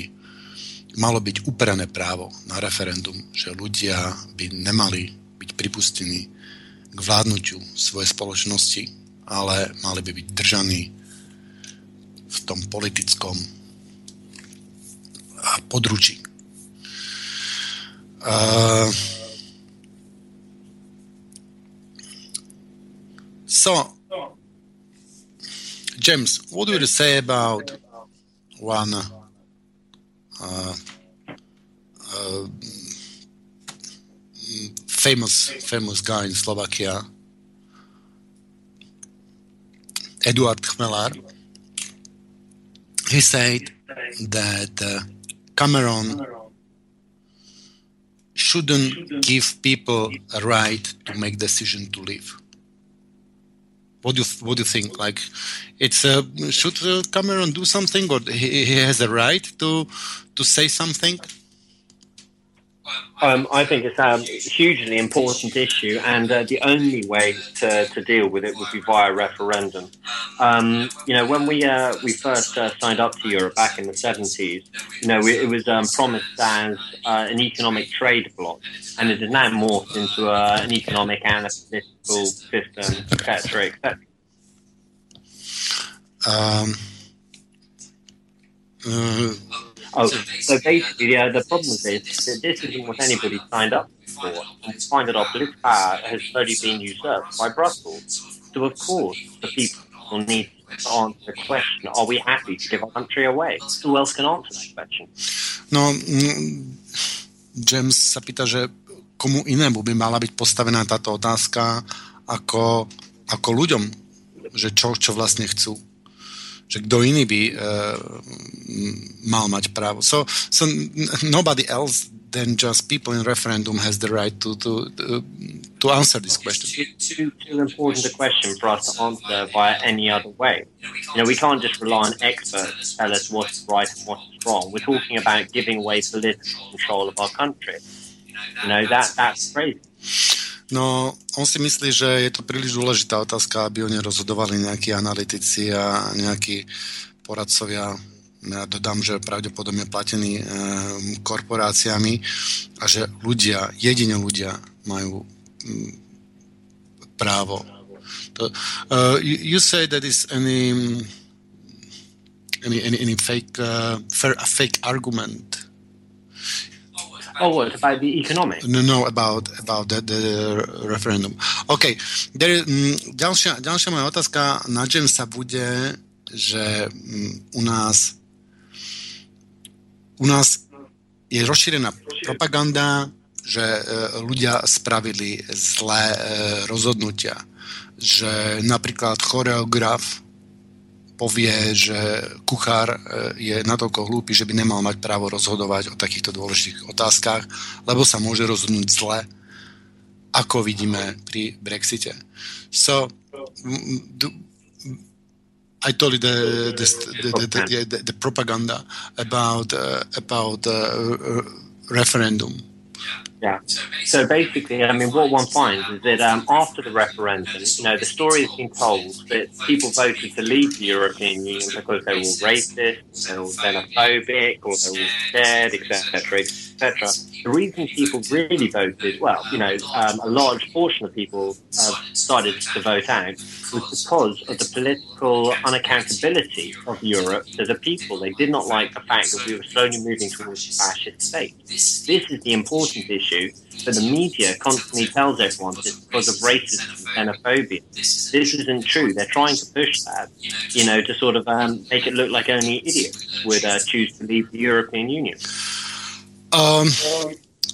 malo byť uprané právo na referendum, že ľudia by nemali byť pripustení k vládnutiu svojej spoločnosti, ale mali by byť držaní v tom politickom područí. Uh, so, James, what do you say about one uh, uh, famous famous guy in Slovakia, Eduard Chmelár. He said that uh, Cameron shouldn't give people a right to make decision to live. What do you what do you think? Like, it's uh, should Cameron do something, or he, he has a right to to say something? Um, I think it's a hugely important issue, and uh, the only way to, to deal with it would be via referendum. Um, you know, when we uh, we first uh, signed up to Europe back in the seventies, you know, we, it was um, promised as uh, an economic trade bloc, and it has now morphed into uh, an economic and a political system, etc., etc. Um, uh, Oh, so basically, yeah, the problem is that this isn't what anybody signed up for. And find that our political power has slowly been usurped by Brussels. So, of course, the people will need to answer the question, are we happy to give our country away? Who else can answer that question? no, mm, James sa pýta, že komu inému by mala byť postavená táto otázka ako, ako ľuďom, že čo, čo vlastne chcú. Že kto iný by uh, mal mať právo. So, so nobody else than just people in referendum has the right to, to, to, to answer this question. It's too, too important a question for us to answer via any other way. You know, we can't just rely on experts to tell us what's right and what's wrong. We're talking about giving away political control of our country. You know, that, that's crazy. No, on si myslí, že je to príliš dôležitá otázka, aby o nej rozhodovali nejakí analytici a nejakí poradcovia. Ja dodám, že pravdepodobne platení e, korporáciami a že ľudia, jedine ľudia majú m, právo. To, uh, you, you say that is any any any, any fake uh, fair, fake argument Oh, what, about the economic? No, no, about, about the, the referendum. OK, there, m, ďalšia, ďalšia moja otázka na Jamesa bude, že m, u nás u nás je rozšírená propaganda, že e, ľudia spravili zlé e, rozhodnutia. Že napríklad choreograf povie, že kuchár e, je natoľko hlúpy, že by nemal mať právo rozhodovať o takýchto dôležitých otázkach, lebo sa môže rozhodnúť zle, ako vidíme pri Brexite. So, I told you the, the, the, the, the propaganda about uh, about uh, referendum. Yeah. So basically, I mean, what one finds is that um, after the referendum, you know, the story has been told that people voted to leave the European Union because they were all racist, they were xenophobic, or they were all scared, etc., etc. The reason people really voted, well, you know, um, a large portion of people uh, started to vote out was because of the political unaccountability of Europe to the people. They did not like the fact that we were slowly moving towards a fascist state. This is the important issue, but the media constantly tells everyone it's because of racism and xenophobia. This isn't true. They're trying to push that, you know, to sort of um, make it look like only idiots would uh, choose to leave the European Union. Um,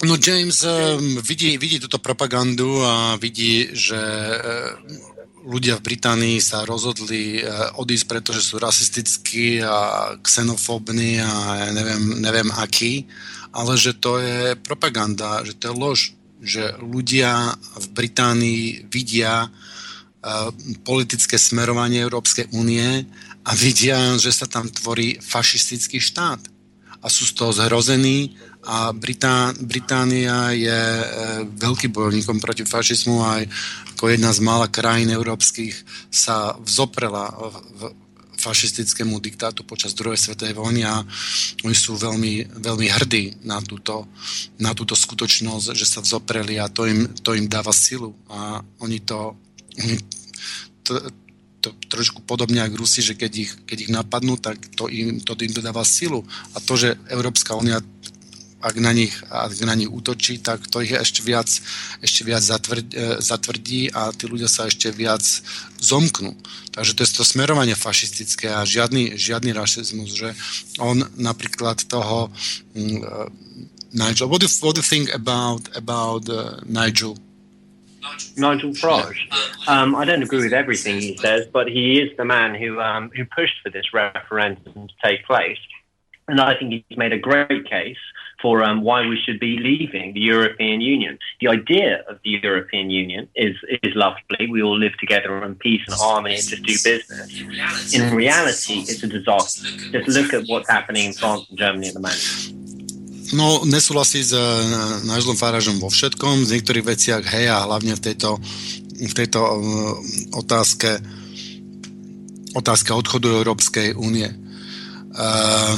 no James um, vidí, vidí túto propagandu a vidí, že uh, ľudia v Británii sa rozhodli uh, odísť, pretože sú rasistickí a xenofóbni a ja neviem, neviem akí, ale že to je propaganda, že to je lož, že ľudia v Británii vidia uh, politické smerovanie Európskej únie a vidia, že sa tam tvorí fašistický štát a sú z toho zhrození a Britá, Británia je e, veľkým bojovníkom proti fašizmu aj ako jedna z mála krajín európskych sa vzoprela v, v fašistickému diktátu počas druhej svetovej vojny a oni sú veľmi, veľmi hrdí na túto, na túto skutočnosť, že sa vzopreli a to im, to im dáva silu a oni to, oni to, to trošku podobne ako Rusi, že keď ich, keď ich napadnú, tak to im, to im dodáva silu. A to, že Európska únia ak na nich, ak na nich útočí, tak to ich ešte viac, ešte viac zatvrdí, zatvrdí a tí ľudia sa ešte viac zomknú. Takže to je to smerovanie fašistické a žiadny, žiadny rasizmus, že on napríklad toho uh, Nigel, what do, what do you think about, about uh, Nigel? Nigel Farage. Um, I don't agree with everything he says, but he is the man who um, who pushed for this referendum to take place, and I think he's made a great case for um, why we should be leaving the European Union. The idea of the European Union is is lovely. We all live together in peace and harmony and just do business. In reality, it's a disaster. Just look at what's happening in France and Germany at the moment. No, nesúhlasí s uh, Nigelom Farageom vo všetkom, v niektorých veciach hej a hlavne v tejto, v tejto uh, otázke odchodu Európskej únie. Uh,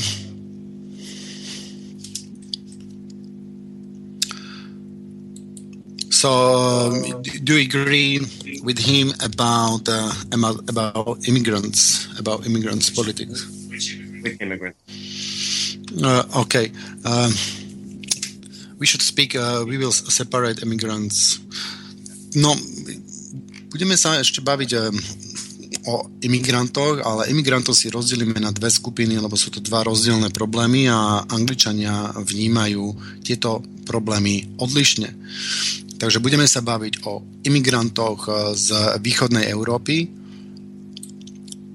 So, do you agree with him about uh, about, immigrants, about immigrants politics? With immigrants. Uh, okay. Um, we should speak, uh, we will separate immigrants. No, budeme sa ešte baviť um, o imigrantoch, ale imigrantov si rozdelíme na dve skupiny, lebo sú to dva rozdielne problémy a Angličania vnímajú tieto problémy odlišne. Takže budeme sa baviť o imigrantoch uh, z východnej Európy,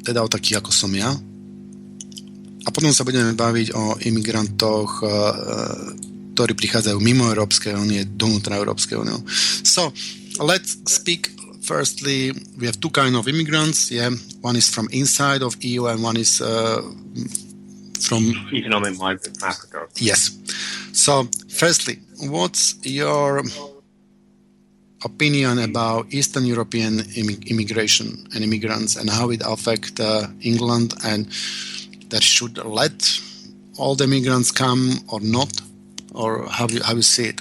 teda o takých ako som ja. A potom sa budeme baviť o imigrantoch uh, ktorí prichádzajú mimo Európskej únie, donútra Európskej únie. So, let's speak firstly, we have two kind of immigrants. Yeah, one is from inside of EU and one is uh, from economic migrant Africa. Yes. So, firstly, what's your opinion about Eastern European immigration and immigrants and how it affect uh, England and that should let all the immigrants come or not? or how you, how you see it?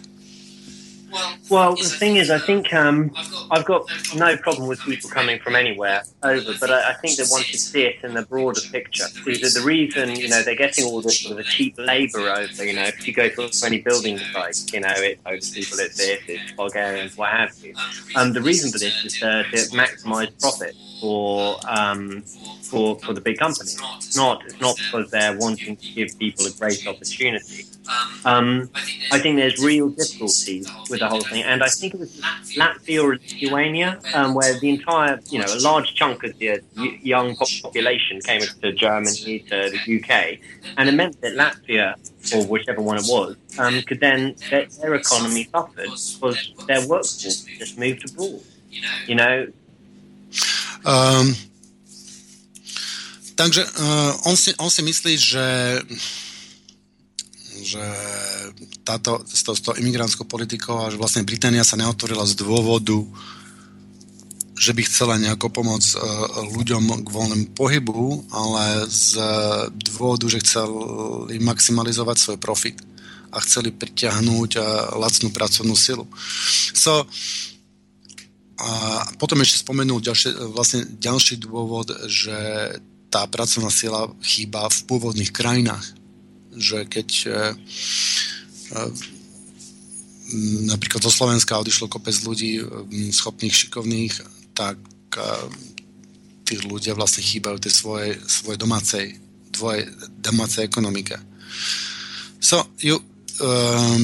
Well, the thing is, I think um, I've got no problem with people coming from anywhere over, but I, I think they want to see it in the broader picture. See, the, reason, you know, they're getting all this sort of cheap labour over, you know, if you go to any building site, you know, it's Polish people, it's this, it's Bulgarians, what have you. Um, the reason for this is uh, to maximise profit for um, for for the big companies. Not it's not because they're wanting to give people a great opportunity. Um, I think there's real difficulties with the whole thing, and I think it was Latvia or Lithuania um, where the entire you know a large chunk of the young population came to Germany to the UK, and it meant that Latvia or whichever one it was um, could then their, their economy suffered because their workforce just moved abroad. You know, Um, takže uh, on, si, on si myslí, že že táto, s, to, s imigrantskou politikou a že vlastne Británia sa neotvorila z dôvodu, že by chcela nejako pomôcť uh, ľuďom k voľnému pohybu, ale z dôvodu, že chceli maximalizovať svoj profit a chceli pritiahnuť uh, lacnú pracovnú silu. So, a potom ešte spomenul ďalšie, vlastne ďalší dôvod, že tá pracovná sila chýba v pôvodných krajinách. Že keď e, e, napríklad zo Slovenska odišlo kopec ľudí schopných, šikovných, tak e, tí ľudia vlastne chýbajú tej svojej, svojej domácej, dvoje, domácej ekonomike. So, you, um,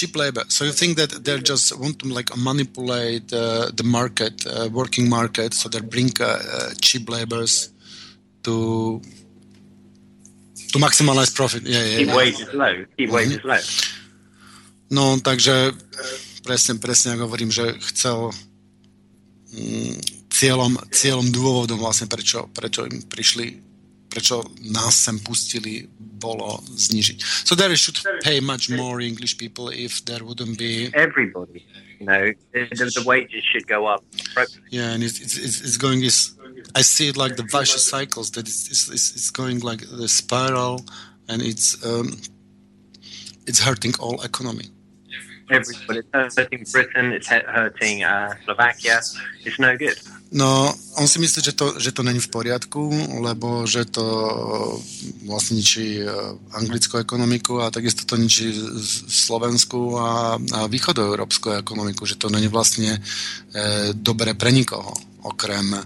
cheap labor. So you think that they just want to like manipulate uh, the market, uh, working market, so they bring uh, uh cheap labors to to maximize profit. Yeah, yeah, keep yeah. wages low. Keep mm-hmm. wages low. No, takže presne, presne ako hovorím, že chcel mm, cieľom, cieľom dôvodom vlastne, prečo, prečo im prišli prečo nás sem pustili, bolo znižiť. So there should pay much more English people if there wouldn't be... Everybody, you know, the, the wages should go up. Yeah, and it's, it's, it's going... It's, I see it like the vicious cycles, that it's, it's, it's going like the spiral and it's um, it's hurting all economy. Everybody, it's hurting Britain, it's hurting uh, Slovakia, it's no good. No, on si myslí, že to, že to není v poriadku, lebo že to vlastne ničí e, anglickú ekonomiku a takisto to ničí slovenskú a, a východoeurópsku ekonomiku, že to není vlastne e, dobre pre nikoho, okrem,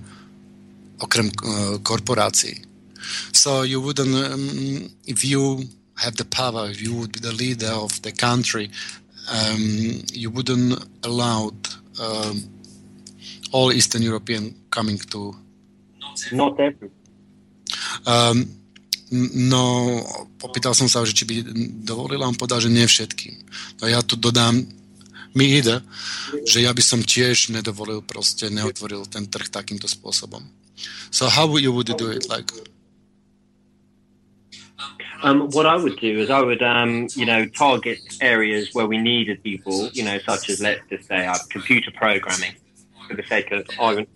okrem e, korporácií. So you wouldn't, um, if you have the power, if you would be the leader of the country, um, you wouldn't allow um, all Eastern European coming to? Not every. Um, no, popýtal som sa, že či by dovolila, on povedal, že nie všetkým. No ja tu dodám, mi ide, že ja by som tiež nedovolil proste, neotvoril ten trh takýmto spôsobom. So how would you would you do it? Like, Um, what I would do is I would, um, you know, target areas where we needed people, you know, such as let's just say uh, computer programming, for the sake of argument.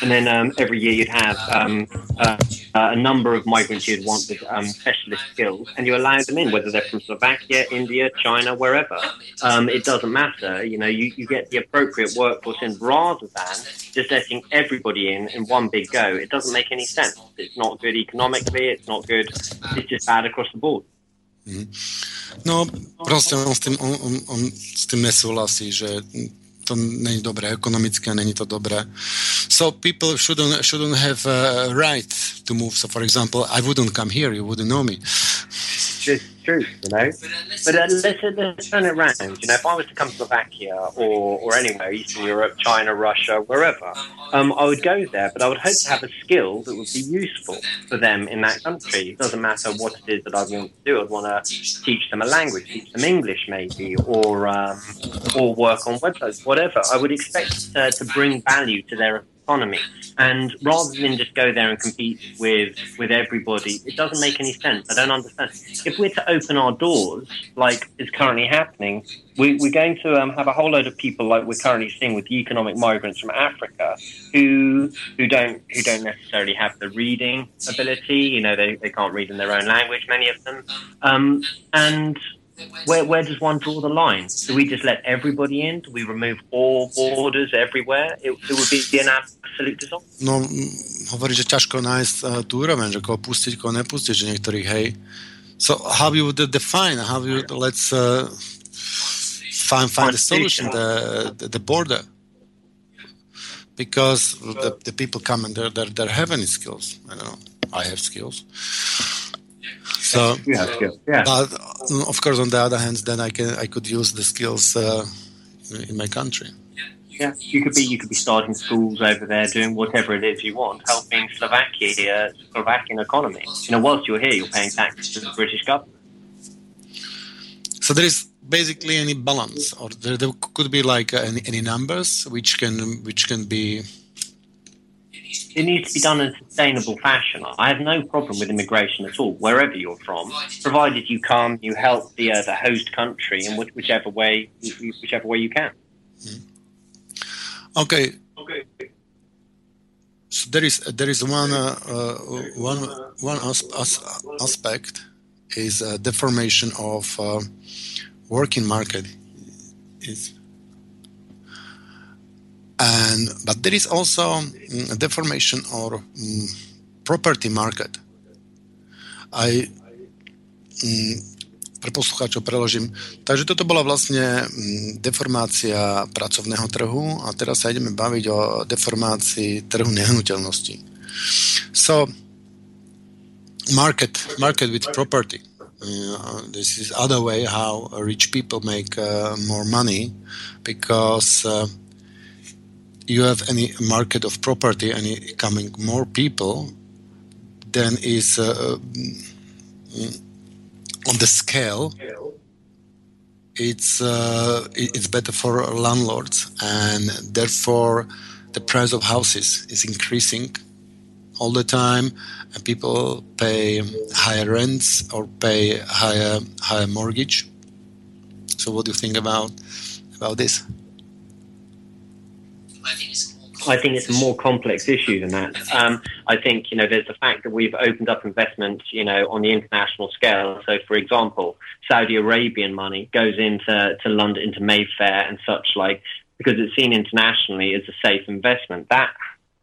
And then um, every year you'd have um, uh, a number of migrants you'd want with um, specialist skills, and you allow them in, whether they're from Slovakia, India, China, wherever. Um, it doesn't matter. You know, you, you get the appropriate workforce in rather than just letting everybody in in one big go. It doesn't make any sense. It's not good economically. It's not good. It's just bad across the board. Mm. No, proste on on, on, on s tým nesúhlasí, že to není dobré ekonomicky a není to dobré. So people shouldn't, shouldn't have a right to move. So for example, I wouldn't come here, you wouldn't know me. True, you know. But uh, let's, let's turn it around. You know, if I was to come to Slovakia or, or anywhere, Eastern Europe, China, Russia, wherever, um, I would go there, but I would hope to have a skill that would be useful for them in that country. It doesn't matter what it is that I want to do. I'd want to teach them a language, teach them English maybe, or um, or work on websites, whatever. I would expect uh, to bring value to their economy. And rather than just go there and compete with with everybody, it doesn't make any sense. I don't understand. If we're to open our doors, like is currently happening, we, we're going to um, have a whole load of people like we're currently seeing with the economic migrants from Africa who who don't who don't necessarily have the reading ability. You know, they, they can't read in their own language, many of them, um, and where, where does one draw the line? Do we just let everybody in? Do we remove all borders everywhere? It, it would be an absolute disaster. No, hovorí, že ťažko nájsť uh, tú úroveň, že koho pustiť, koho nepustiť, že niektorých, hej. So how you would define, how you, let's uh, find, find a solution, the, the, the border. Because the, the people come and they're, they're, they're having skills. I don't know. I have skills. So, Yeah, yeah, yeah. but uh, of course, on the other hand, then I can I could use the skills uh, in my country. Yeah, you could be you could be starting schools over there, doing whatever it is you want, helping Slovakia, here, Slovakian economy. You know, whilst you're here, you're paying taxes to the British government. So there is basically any balance, or there, there could be like uh, any, any numbers which can which can be. It needs to be done in a sustainable fashion. I have no problem with immigration at all, wherever you're from, provided you come, you help the uh, the host country in which, whichever way whichever way you can. Okay. Okay. So there is there is one uh, uh, one one as, as, aspect is uh, deformation of uh, working market is and but there is also mm, a deformation or mm, property market. I mm, pre poslucháčov preložím. Takže toto bola vlastne deformácia pracovného trhu a teraz sa ideme baviť o deformácii trhu nehnuteľností. So, market, market with property. Uh, this is other way how rich people make uh, more money because uh, you have any market of property and coming more people then is uh, mm, on the scale it's uh, it's better for landlords. And therefore the price of houses is increasing all the time and people pay higher rents or pay higher higher mortgage. So what do you think about about this I think it's a more complex issue than that. Um, I think you know there's the fact that we've opened up investment, you know, on the international scale. So, for example, Saudi Arabian money goes into to London, into Mayfair and such like, because it's seen internationally as a safe investment. That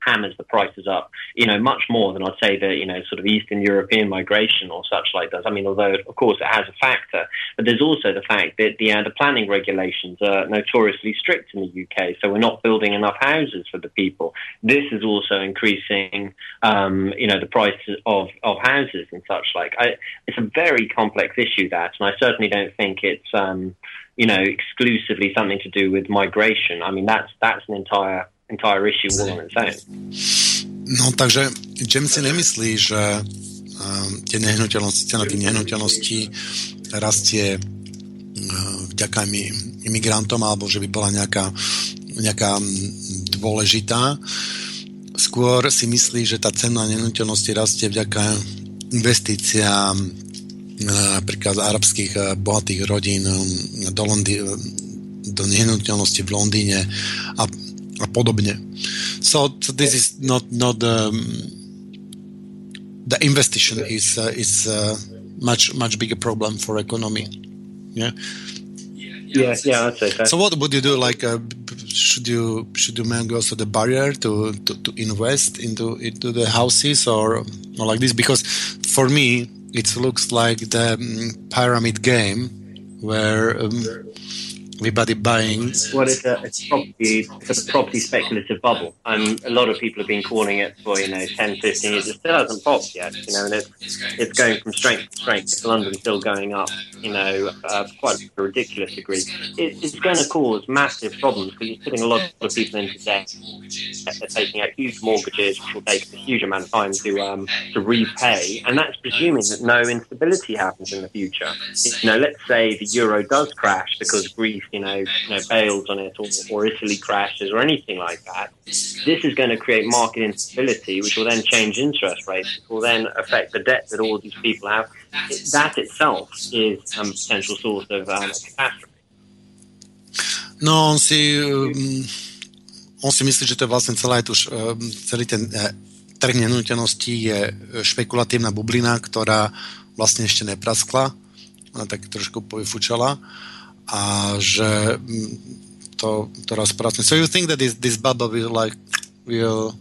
hammers the prices up, you know, much more than I'd say that you know sort of Eastern European migration or such like does. I mean, although of course it has a factor, but there's also the fact that the uh, the planning regulations are notoriously strict in the UK, so we're not building enough houses for the people. This is also increasing, um, you know, the price of of houses and such like. I, it's a very complex issue that, and I certainly don't think it's. Um, you know, exclusively something to do with migration. I mean, that's that's an entire entire issue all on its own. No takže James si nemyslí, že um, tie nehnuteľnosti, cena tých nehnuteľností rastie uh, vďaka imi- imigrantom alebo že by bola nejaká, nejaká mm, dôležitá. Skôr si myslí, že tá cena nehnuteľnosti rastie vďaka investíciám uh, napríklad z arabských uh, bohatých rodín um, do, Londi- do nehnuteľnosti v Londýne a, a podobne. So, so this is not not um, the investigation is uh, is uh, much much bigger problem for economy. Yeah. Yeah, yeah, say so. So what would you do? Like, uh, should you should you make also the barrier to, to, to invest into into the houses or or like this? Because for me, it looks like the um, pyramid game where um, everybody buying. Well, it's a, it's property, it's a property speculative bubble. and a lot of people have been calling it for, you know, 10, 15 years. It still hasn't popped yet, you know, and it's, it's going from strength to strength. London's still going up, you know, uh, quite a ridiculous degree. It, it's going to cause massive problems because you're putting a lot of people into debt. They're taking out huge mortgages, which will take a huge amount of time to um, to repay, and that's presuming that no instability happens in the future. You know, let's say the euro does crash because Greece you know, you know bails on it or, or Italy crashes or anything like that, this is going to create market instability, which will then change interest rates, which will then affect the debt that all these people have. That itself is a potential source of um, catastrophe. No, on si, um, on si myslí, že to je vlastne celé, už, um, celý ten uh, trh nenúteľností je špekulatívna bublina, ktorá vlastne ešte nepraskla, tak trošku povyfučala že to, to rozpracne. So you think that this, this bubble will like will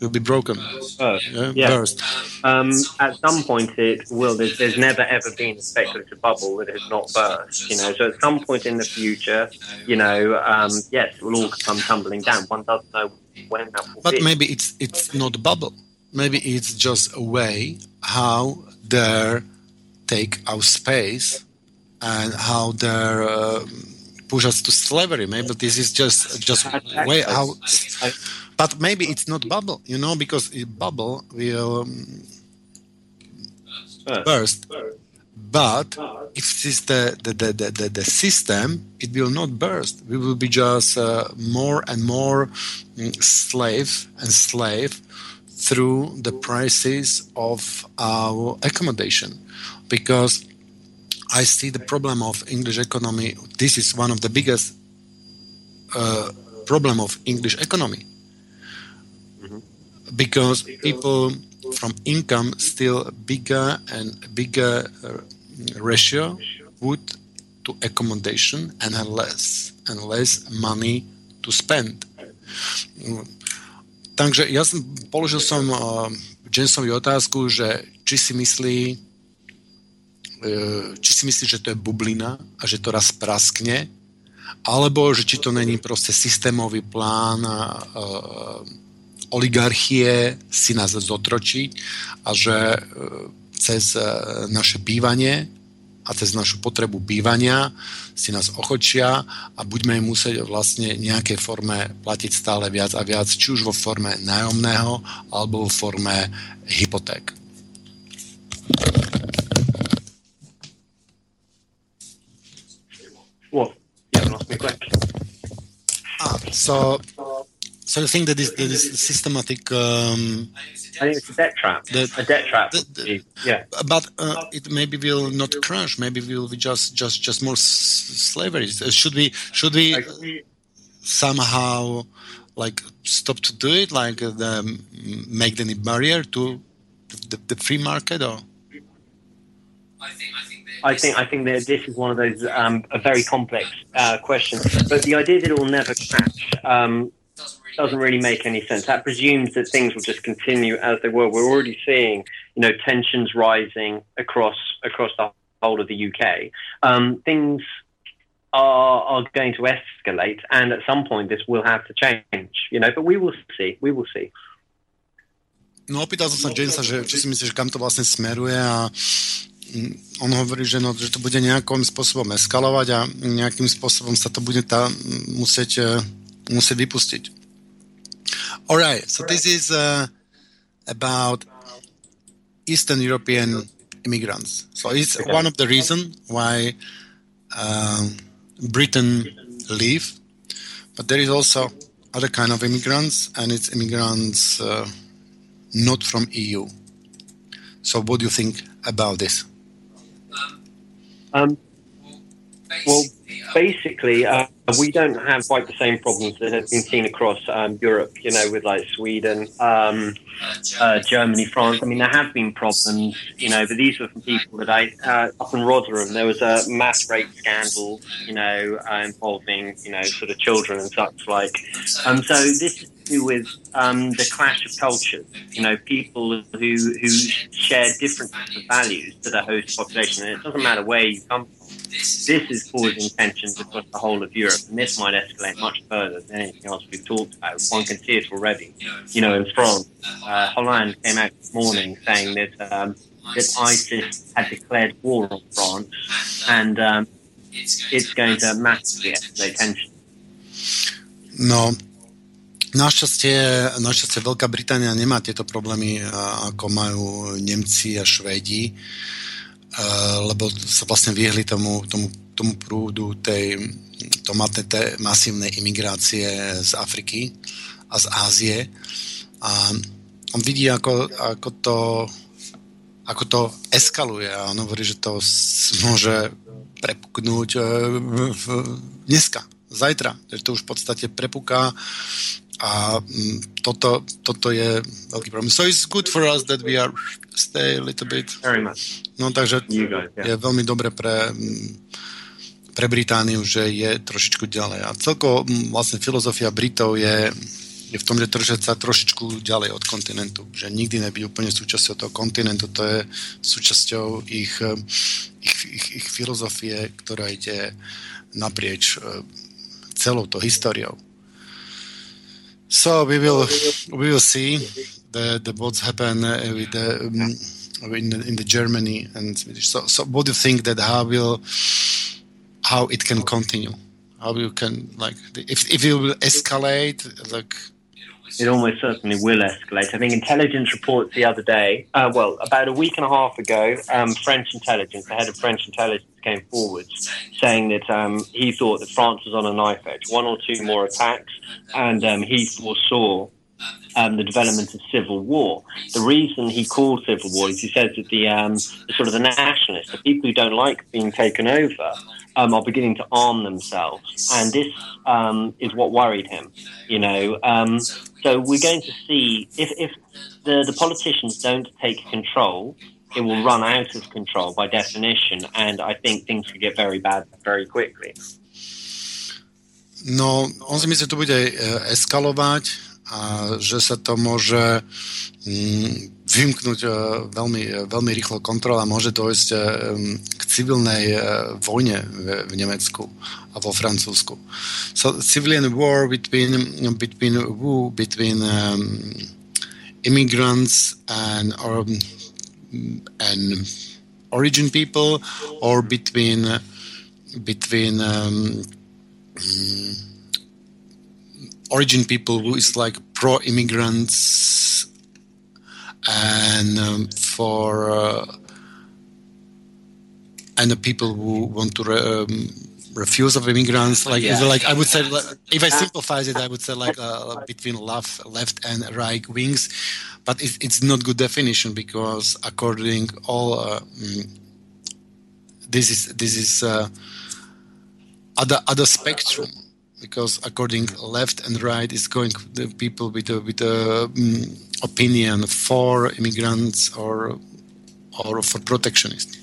will be broken? Burst. Yeah, yeah. Burst. Um, at some point, it will. There's, there's never ever been a speculative bubble that has not burst. You know, so at some point in the future, you know, um, yes, it will all come tumbling down. One doesn't know when that will but be. maybe it's it's not a bubble. Maybe it's just a way how they take our space and how they're uh, push us to slavery. Maybe this is just just way how. But maybe it's not bubble, you know, because bubble will um, burst. But if this is the, the, the, the, the system, it will not burst. We will be just uh, more and more mm, slave and slave through the prices of our accommodation because I see the problem of English economy. This is one of the biggest uh, problem of English economy mm-hmm. because people from income still bigger and bigger uh, ratio would to accommodation and less and less money to spend. Takže ja som položil som uh, Jensovi otázku, že či si myslí, či si myslíš, že to je bublina a že to raz praskne, alebo že či to není proste systémový plán a, a, oligarchie si nás zotročiť a že e, cez e, naše bývanie a cez našu potrebu bývania si nás ochočia a budeme im musieť vlastne nejakej forme platiť stále viac a viac, či už vo forme nájomného alebo vo forme hypoték. You haven't asked me a question. Ah, so, so you think that this, this systematic? Um, I think it's a debt trap. The, a debt trap. The, the, yeah. But uh, it maybe will not crash. Maybe will be just just just more slavery. Uh, should we should we somehow like stop to do it? Like uh, the, make any barrier to the, the free market or? I think I think I think I think that this is one of those um, a very complex uh, questions. But the idea that it will never crash um, doesn't really make any sense. That presumes that things will just continue as they were. We're already seeing, you know, tensions rising across across the whole of the UK. Um, things are are going to escalate, and at some point this will have to change. You know, but we will see. We will see. No, opýtal som sa Jamesa, že či si myslíš, kam to vlastne smeruje a on hovorí, že, no, že to bude nejakým spôsobom eskalovať a nejakým spôsobom sa to bude tá, musieť, uh, musieť vypustiť. Alright, so this is uh, about Eastern European immigrants. So it's one of the reasons why uh, Britain leave, but there is also other kind of immigrants, and it's immigrants uh, not from EU. So what do you think about this? Um, Well, basically, uh, we don't have quite the same problems that have been seen across um, Europe, you know, with like Sweden, um, uh, Germany, France. I mean, there have been problems, you know, but these were from people that I, uh, up in Rotherham, there was a mass rape scandal, you know, uh, involving, you know, sort of children and such like. Um, so this is to do with um, the clash of cultures, you know, people who, who share different values to the host population. And it doesn't matter where you come from this is causing tensions across the whole of Europe, and this might escalate much further than anything else we've talked about. One can see it already. You know, in France, uh, Hollande came out this morning saying that um, that ISIS had declared war on France, and um, it's going to massively escalate tension. No, Našťastie, našťastie Veľká Británia nemá tieto problémy, ako majú Nemci a Švédi. Eh, lebo sa vlastne vyhli tomu, tomu, tomu prúdu tej tomátnej te, masívnej imigrácie z Afriky a z Ázie. A on vidí, ako, ako, to, ako to eskaluje a on hovorí, že to môže prepuknúť eh, dneska, zajtra, že to už v podstate prepuká a mm, toto, toto je veľký problém. So it's good for us that we are stay a little bit. Very much. No takže je veľmi dobre pre, pre Britániu, že je trošičku ďalej. A celko mm, vlastne filozofia Britov je, je v tom, že držať sa trošičku ďalej od kontinentu. Že nikdy nebyť úplne súčasťou toho kontinentu. To je súčasťou ich, ich, ich, ich filozofie, ktorá ide naprieč e, celou to históriou. So we will we will see the, the what's happen uh, with the um, in the, in the Germany and Swedish. So so what do you think that how will how it can continue? How you can like if if it will escalate like it almost certainly will escalate. I think intelligence reports the other day, uh, well, about a week and a half ago, um, French intelligence, the head of French intelligence, came forward saying that um, he thought that France was on a knife edge, one or two more attacks, and um, he foresaw um, the development of civil war. The reason he called civil war is he says that the, um, sort of the nationalists, the people who don't like being taken over, um, are beginning to arm themselves, and this um, is what worried him. You know, um, so we're going to see if, if the, the politicians don't take control, it will run out of control by definition, and I think things could get very bad very quickly. No, on si myslí, že to bude e, eskalovať a že sa to môže mm, vymknúť e, veľmi, e, veľmi rýchlo kontrola. Môže dojsť k civilnej vojne v Nemecku a vo Francúzsku. So civilian war between, between, between um, immigrants and or and origin people or between between um, origin people who is like pro immigrants and um, for uh, and the people who want to um, refuse of immigrants like yeah. like i would say like, if i simplify it i would say like uh, between left left and right wings but it, it's not good definition because according all uh, mm, this is this is uh, other other spectrum because according left and right is going the people with a with a um, opinion for immigrants or or for protectionists.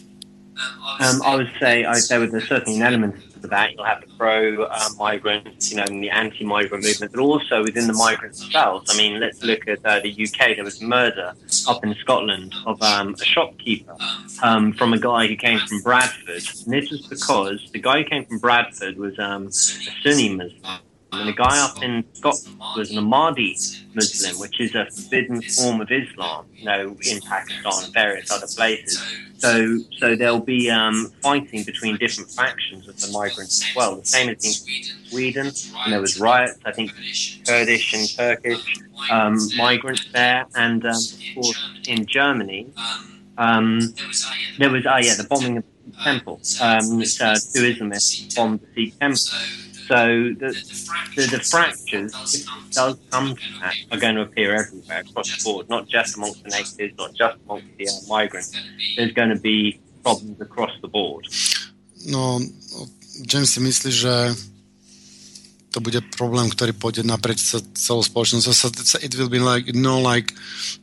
Um, I would say I say with a certain element to that. You'll have the pro uh, migrants, you know, and the anti migrant movement, but also within the migrants themselves. I mean, let's look at uh, the UK. There was murder up in Scotland of um, a shopkeeper um, from a guy who came from Bradford. And this was because the guy who came from Bradford was um, a Sunni Muslim. And the guy up in Scotland was an Ahmadi Muslim, which is a forbidden form of Islam, you know, in Pakistan and various other places. So, so there'll be um, fighting between different factions of the migrants as well. The same as in Sweden, and there was riots, I think, Kurdish and Turkish um, migrants there, and um, of course in Germany, um, there was, oh yeah, the bombing of the temple. Um, uh, two Islamists bombed the temple. So the, the, the fractures, does come to that, are going to appear everywhere across the board, not just amongst the natives, not just amongst the uh, migrants. There's going to be problems across the board. No, James si myslí, že to bude problém, ktorý pôjde naprieč celou spoločnosťou. So it will be like, no like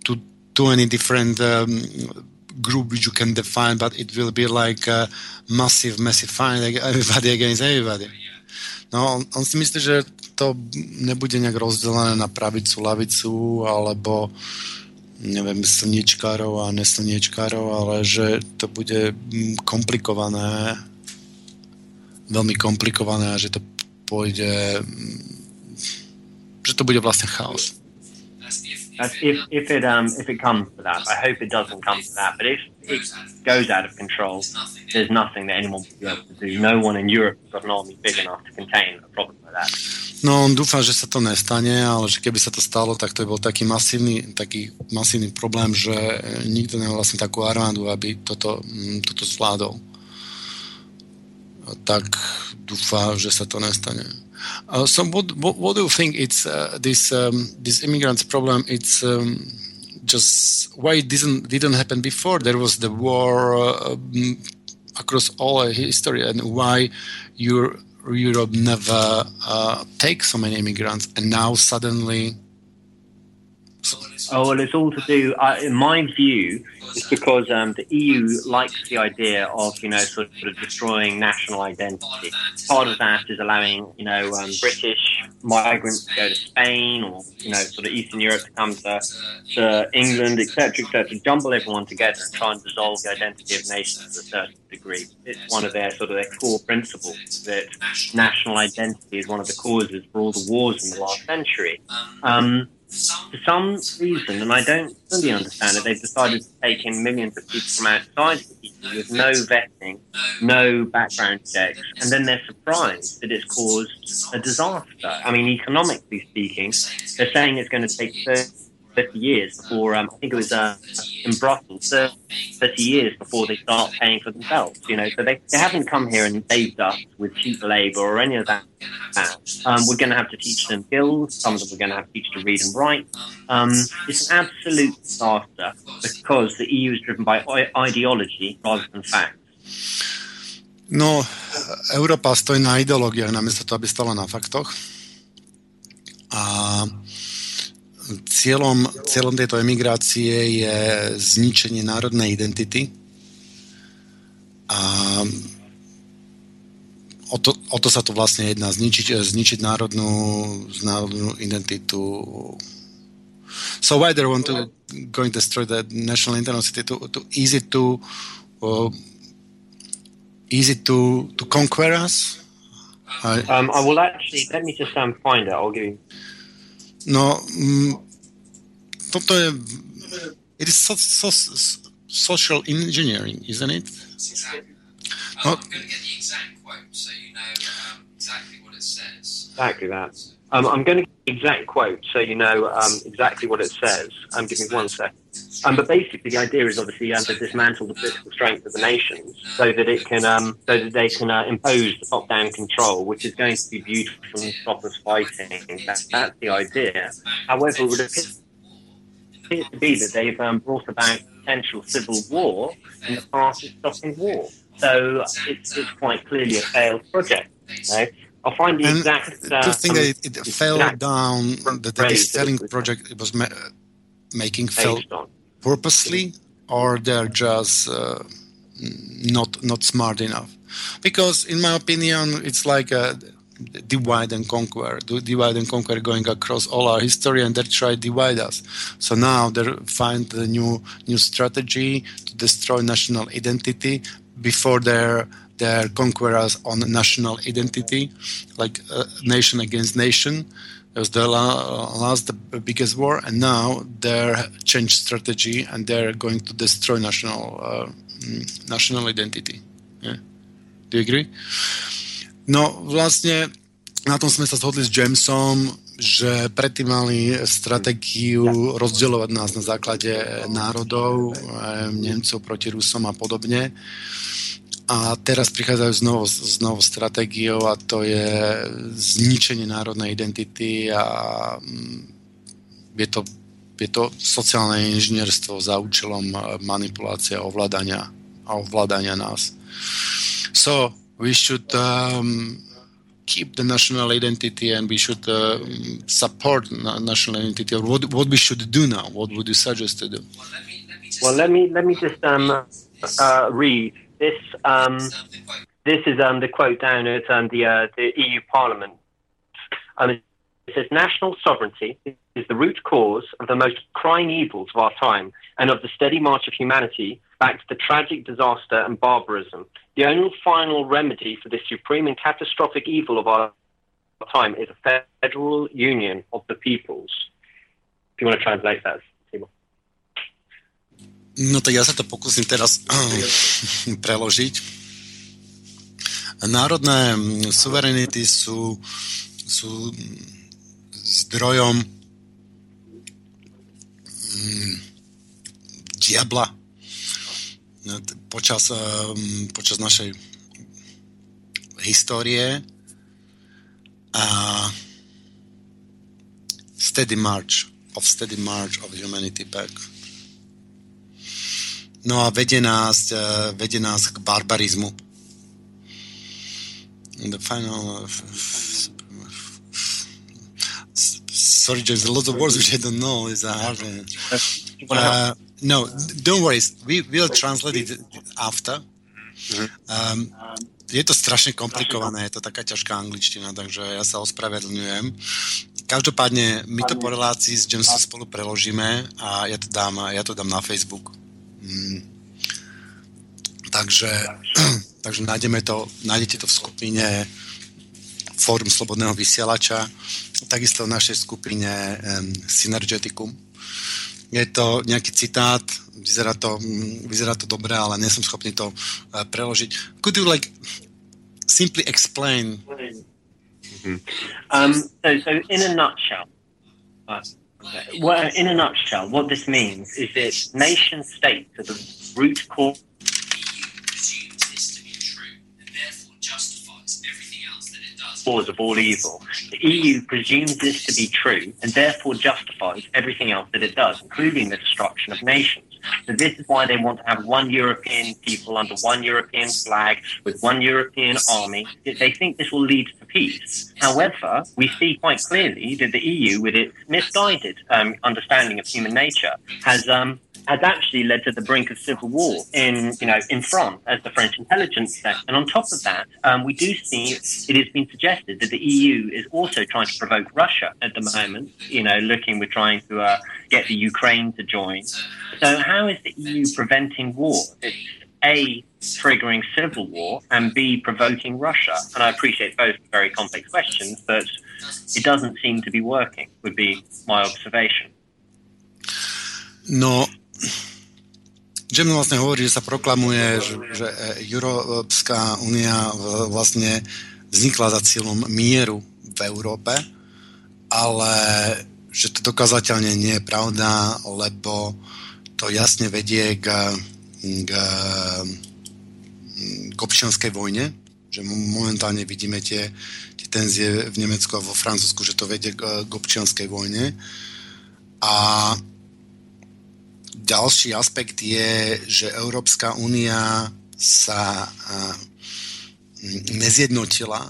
too, too many different um, group which you can define, but it will be like a massive, massive fight, like everybody against everybody. No, on, on si myslí, že to nebude nejak rozdelené na pravicu, lavicu, alebo neviem, slniečkárov a neslniečkárov, ale že to bude mm, komplikované, veľmi komplikované a že to pôjde, mm, že to bude vlastne chaos. if if it um if it comes to that, I hope it doesn't come to that. But if it goes out of control, there's nothing that anyone will be able to do. No one in Europe has got an army big enough to contain a problem like that. No, on dúfa, že sa to nestane, ale že keby sa to stalo, tak to bol taký masívny, taký masívny problém, že nikto nemá vlastne takú armádu, aby toto, mm, toto zvládol. Tak dúfa, že sa to nestane. Uh, so what, what, what do you think it's uh, this um, this immigrants problem? It's um, just why it didn't didn't happen before. There was the war uh, across all history, and why your Europe never uh, takes so many immigrants, and now suddenly Oh well, it's all to do. Uh, in my view, it's because um, the EU likes the idea of you know sort of destroying national identity. Part of that is allowing you know um, British migrants to go to Spain or you know sort of Eastern Europe to come to, to England, etc., etc. to Jumble everyone together and try and dissolve the identity of nations to a certain degree. It's one of their sort of their core principles that national identity is one of the causes for all the wars in the last century. Um, for some reason, and I don't fully understand it, they've decided to take in millions of people from outside the EU with no vetting, no background checks, and then they're surprised that it's caused a disaster. I mean, economically speaking, they're saying it's going to take 30 50 years before, um, I think it was uh, in Brussels, 30 years before they start paying for themselves, you know. So they, they haven't come here and saved us with cheap labour or any of that. Um, we're going to have to teach them skills. Some of them we're going to have to teach to read and write. Um, it's an absolute disaster because the EU is driven by ideology rather than facts. No, Európa stojí na ideológiách namiesto toho, aby stala na faktoch. A cieľom, cieľom tejto emigrácie je zničenie národnej identity a o to, o to sa to vlastne jedná, zničiť, zničiť národnú, národnú identitu. So why they want to going to destroy the national identity to, to easy to uh, easy to to conquer us? I, um, I will actually let me just um, find it. I'll give you No, mm, toto je... It is so, so, social engineering, isn't it? Exactly. Um. I'm going to get the exact quote so you know um, exactly what it says. Exactly that. Um, I'm going to get the exact quote so you know um, exactly what it says. Um, give me one second. Um, but basically, the idea is obviously um, to dismantle the political strength of the nations so that it can, um, so that they can uh, impose the top-down control, which is going to be beautiful and stop us fighting. That, that's the idea. However, it would appear to be that they've um, brought about potential civil war in the path of stopping war. So it's, it's quite clearly a failed project. You know? I'll find the and exact. Uh, think that it, it fell down. That the selling project it was ma- making fell purposely, or they're just uh, not not smart enough. Because in my opinion, it's like a divide and conquer, divide and conquer going across all our history, and they try to divide us. So now they find the new new strategy to destroy national identity before they're their conquerors on national identity, like uh, nation against nation. It was the last, the biggest war, and now they're changed strategy and they're going to destroy national uh, mm, national identity. Yeah. Do you agree? No vlastne na tom sme sa zhodli s Jamesom, že predtým mali stratégiu rozdeľovať nás na základe národov, Nemcov proti Rusom a podobne. A teraz prichádzajú znovu, znovu stratégiou a to je zničenie národnej identity a mm, je to, je to sociálne inžinierstvo za účelom manipulácie a ovládania, a ovládania nás. So, we should um, keep the national identity and we should uh, support national identity. What what we should do now? What would you suggest to do? Well, let me, let me just um, uh, read this. Um, this is um, the quote down at um, the uh, the EU Parliament. Um, it says national sovereignty is the root cause of the most crying evils of our time and of the steady march of humanity back to the tragic disaster and barbarism. The only final remedy for this supreme and catastrophic evil of our time is a federal union of the peoples. If you want to translate that. No tak ja sa to pokúsim teraz [clears throat] preložiť. Národné suverenity sú, sú zdrojom mm, diabla počas, ehm, počas našej histórie a steady march of steady march of humanity back. No a vedie nás, eh, vedie nás k barbarizmu. The final sorry, James, a lot of words which I don't know is a hard one. Uh, no, don't worry. We will translate it after. Um, je to strašne komplikované, je to taká ťažká angličtina, takže ja sa ospravedlňujem. Každopádne my to po relácii s Jamesom spolu preložíme a ja to dám, ja to dám na Facebook. Mm. Takže, [clears throat] takže nájdeme to, nájdete to v skupine Fórum Slobodného vysielača, takisto v našej skupine um, Synergeticum je to nejaký citát, vyzerá to, mm, vyzerá to dobre, ale nie som schopný to uh, preložiť. Could you like simply explain? Mm-hmm. Um, so, so in a nutshell, uh, well, in a nutshell, what this means is that nation states are the root cause cause of all evil. The EU presumes this to be true and therefore justifies everything else that it does, including the destruction of nations. So this is why they want to have one European people under one European flag with one European army. They think this will lead to peace. However, we see quite clearly that the EU, with its misguided um, understanding of human nature, has um, has actually led to the brink of civil war in, you know, in France, as the French intelligence said. And on top of that, um, we do see it has been suggested that the EU is also trying to provoke Russia at the moment. You know, looking we're trying to uh, get the Ukraine to join. So how is the EU preventing war? It's a triggering civil war and b provoking Russia. And I appreciate both very complex questions, but it doesn't seem to be working. Would be my observation. No, Jim vlastne hovorí, že sa proklamuje, že, že Európska únia vlastne vznikla za cieľom mieru v Európe, ale že to dokazateľne nie je pravda, lebo to jasne vedie k, k, k občianskej vojne, že momentálne vidíme tie, tie tenzie v Nemecku a vo Francúzsku, že to vedie k, k občianskej vojne. A ďalší aspekt je, že Európska únia sa nezjednotila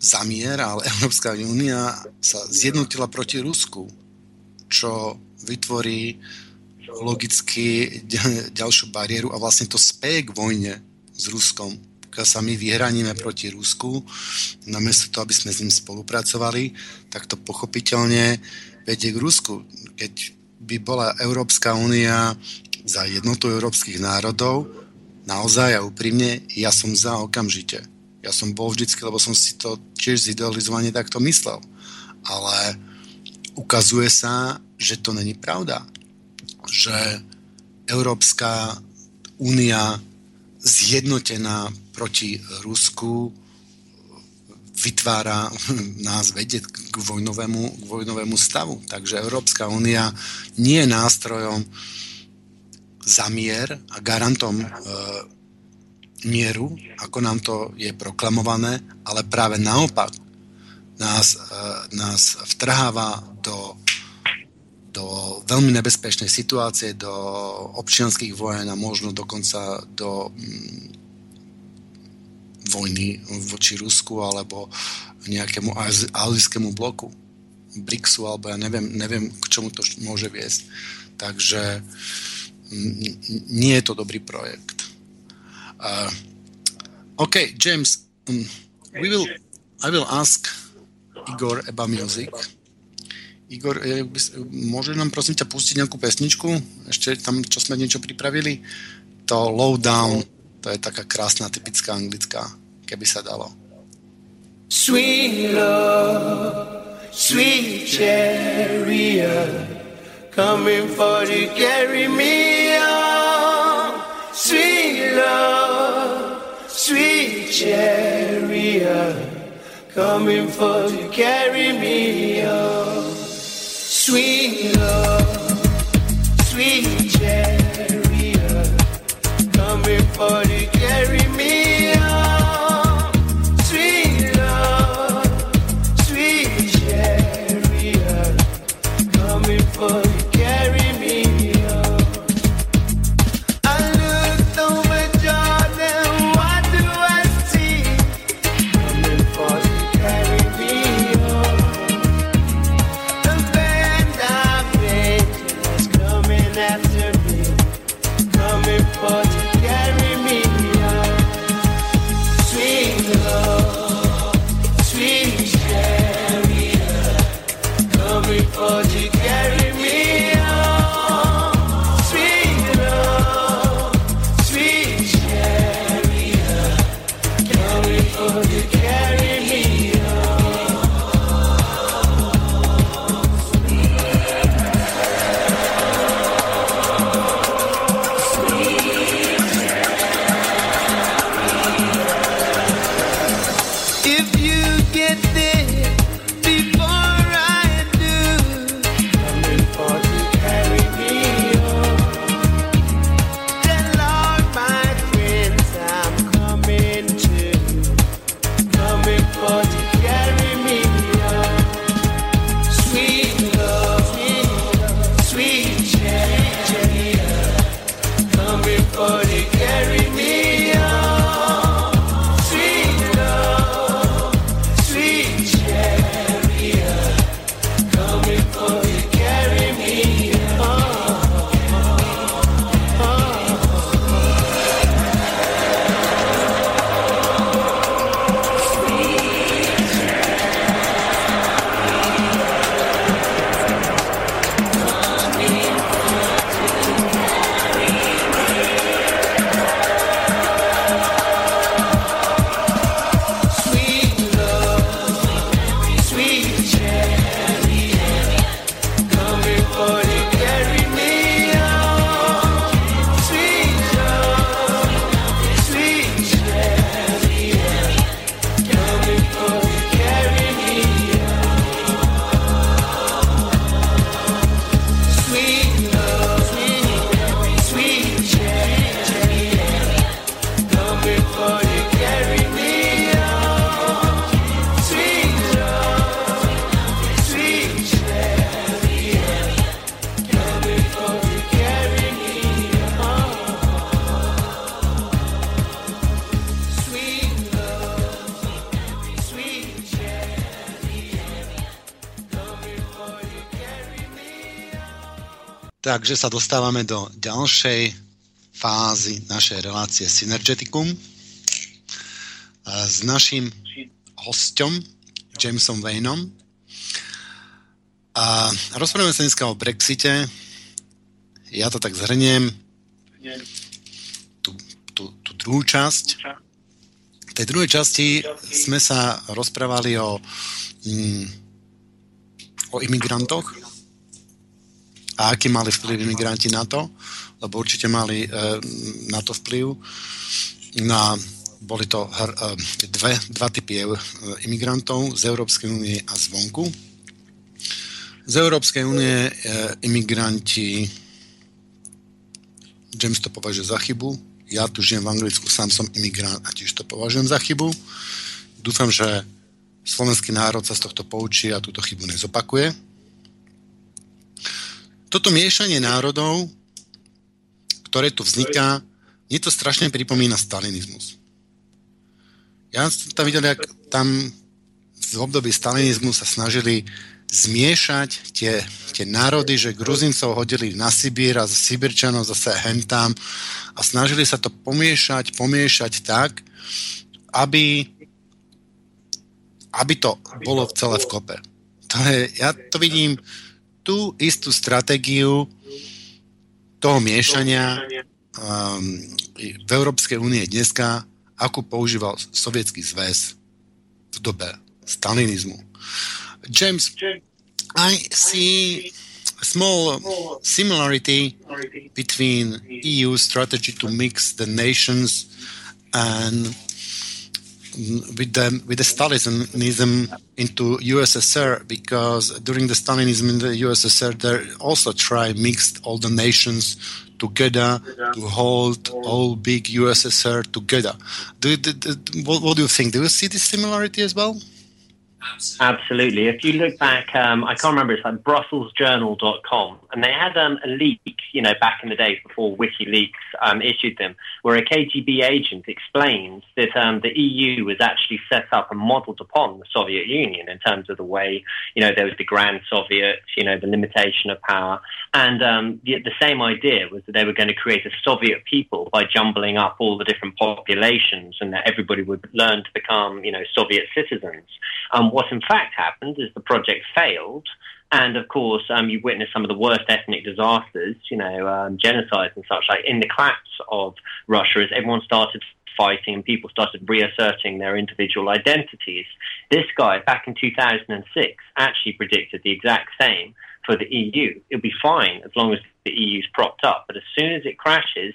za mier, ale Európska únia sa zjednotila proti Rusku, čo vytvorí logicky ďalšiu bariéru a vlastne to speje k vojne s Ruskom. Keď sa my vyhraníme proti Rusku, namiesto toho, aby sme s ním spolupracovali, tak to pochopiteľne vedie k Rusku. Keď by bola Európska únia za jednotu európskych národov, naozaj a úprimne, ja som za okamžite. Ja som bol vždycky, lebo som si to tiež zidealizovane takto myslel. Ale ukazuje sa, že to není pravda. Že Európska únia zjednotená proti Rusku vytvára [laughs] nás vedieť k vojnovému, k vojnovému stavu. Takže Európska únia nie je nástrojom za mier a garantom e, mieru, ako nám to je proklamované, ale práve naopak nás, e, nás vtrháva do, do veľmi nebezpečnej situácie, do občianských vojen a možno dokonca do mm, vojny voči Rusku alebo nejakému azijskému bloku, BRICSu, alebo ja neviem, neviem, k čomu to môže viesť. Takže nie je to dobrý projekt. Uh, OK, James, um, we will, I will ask Igor about music. Igor, e, môže nám prosím ťa pustiť nejakú pesničku? Ešte tam, čo sme niečo pripravili? To Low Down, to je taká krásna, typická anglická, keby sa dalo. Sweet love, sweet chariot, coming for to carry me on. Sweet love, sweet chariot, coming for to carry me on. Sweet love, sweet chariot, coming for Takže sa dostávame do ďalšej fázy našej relácie Synergeticum a s našim hosťom Jamesom Wayneom. A rozprávame sa dneska o Brexite. Ja to tak zhrniem. Tú, tú, tú druhú časť. V tej druhej časti sme sa rozprávali o, mm, o imigrantoch a aký mali vplyv imigranti na to, lebo určite mali e, na to vplyv. Na, boli to e, dve, dva typy e, imigrantov z Európskej únie a zvonku. Z Európskej únie imigranti James to považuje za chybu. Ja tu žijem v Anglicku, sám som imigrant a tiež to považujem za chybu. Dúfam, že slovenský národ sa z tohto poučí a túto chybu nezopakuje. Toto miešanie národov, ktoré tu vzniká, mne to strašne pripomína stalinizmus. Ja som tam videl, jak tam v období stalinizmu sa snažili zmiešať tie, tie národy, že Gruzincov hodili na Sibír a Sibirčanov zase hentám a snažili sa to pomiešať, pomiešať tak, aby, aby to bolo celé v kope. To je, ja to vidím tú istú stratégiu toho miešania um, v Európskej únie dneska, ako používal Sovietský zväz v dobe stalinizmu. James, I see small similarity between EU strategy to mix the nations and with the with the Stalinism into USSR because during the Stalinism in the USSR they also try mixed all the nations together to hold all big USSR together. Do, do, do, what, what do you think? Do you see this similarity as well? Absolutely. If you look back, um, I can't remember, it's like BrusselsJournal.com, and they had um, a leak, you know, back in the days before WikiLeaks um, issued them, where a KGB agent explains that um, the EU was actually set up and modeled upon the Soviet Union in terms of the way, you know, there was the Grand Soviet, you know, the limitation of power. And um, the, the same idea was that they were going to create a Soviet people by jumbling up all the different populations and that everybody would learn to become, you know, Soviet citizens. Um, what in fact happened is the project failed. And of course, um, you witnessed some of the worst ethnic disasters, you know, um, genocides and such like in the collapse of Russia as everyone started fighting and people started reasserting their individual identities. This guy, back in 2006, actually predicted the exact same for the EU. It'll be fine as long as the EU's propped up. But as soon as it crashes,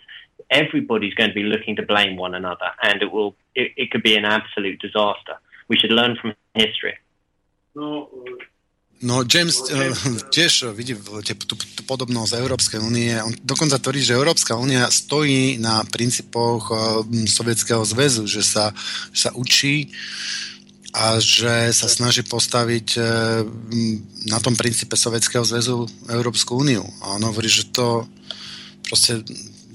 everybody's going to be looking to blame one another. And it will, it, it could be an absolute disaster. We should learn from history. No James uh, tiež vidí tú, tú, tú podobnosť Európskej únie. On dokonca tvrdí, že Európska únia stojí na princípoch uh, Sovietskeho zväzu, že sa, že sa učí a že sa snaží postaviť uh, na tom princípe Sovietskeho zväzu Európsku úniu. A on hovorí, že to proste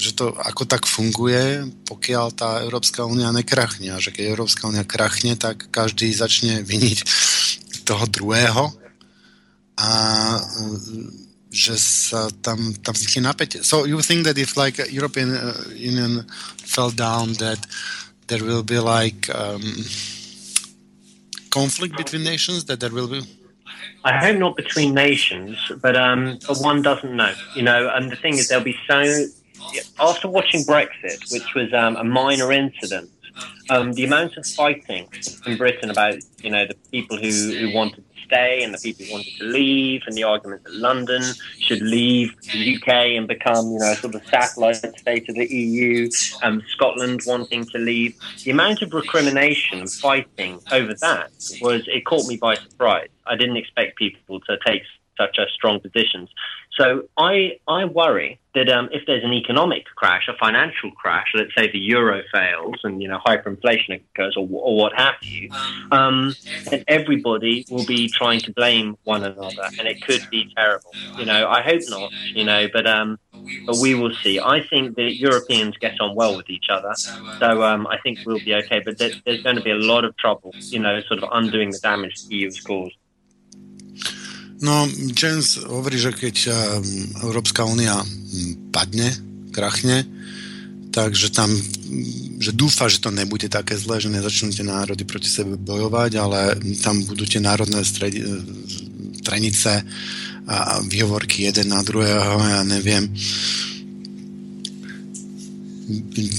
že to ako tak funguje, pokiaľ tá Európska únia nekrachne. A že keď Európska únia krachne, tak každý začne viniť toho druhého a že sa tam, tam vznikne napätie. So you think that if like European uh, Union fell down that there will be like um, conflict between nations, that there will be I hope not between nations, but um, one doesn't know, you know. And the thing is, there'll be so after watching Brexit, which was um, a minor incident, um, the amount of fighting in Britain about you know the people who, who wanted to stay and the people who wanted to leave, and the argument that London should leave the UK and become you know sort of satellite state of the EU, um, Scotland wanting to leave, the amount of recrimination and fighting over that was it caught me by surprise. I didn't expect people to take such a strong positions. So I I worry that um, if there's an economic crash, a financial crash, let's say the euro fails and you know hyperinflation occurs or, or what have you, um, then everybody will be trying to blame one another, and it could be terrible. You know, I hope not. You know, but um, but we will see. I think that Europeans get on well with each other, so um, I think we'll be okay. But there, there's going to be a lot of trouble, you know, sort of undoing the damage the EU has caused. No, James hovorí, že keď um, Európska únia padne, krachne, takže tam, že dúfa, že to nebude také zlé, že nezačnú tie národy proti sebe bojovať, ale tam budú tie národné stredi, trenice a výhovorky jeden na druhého, ja neviem.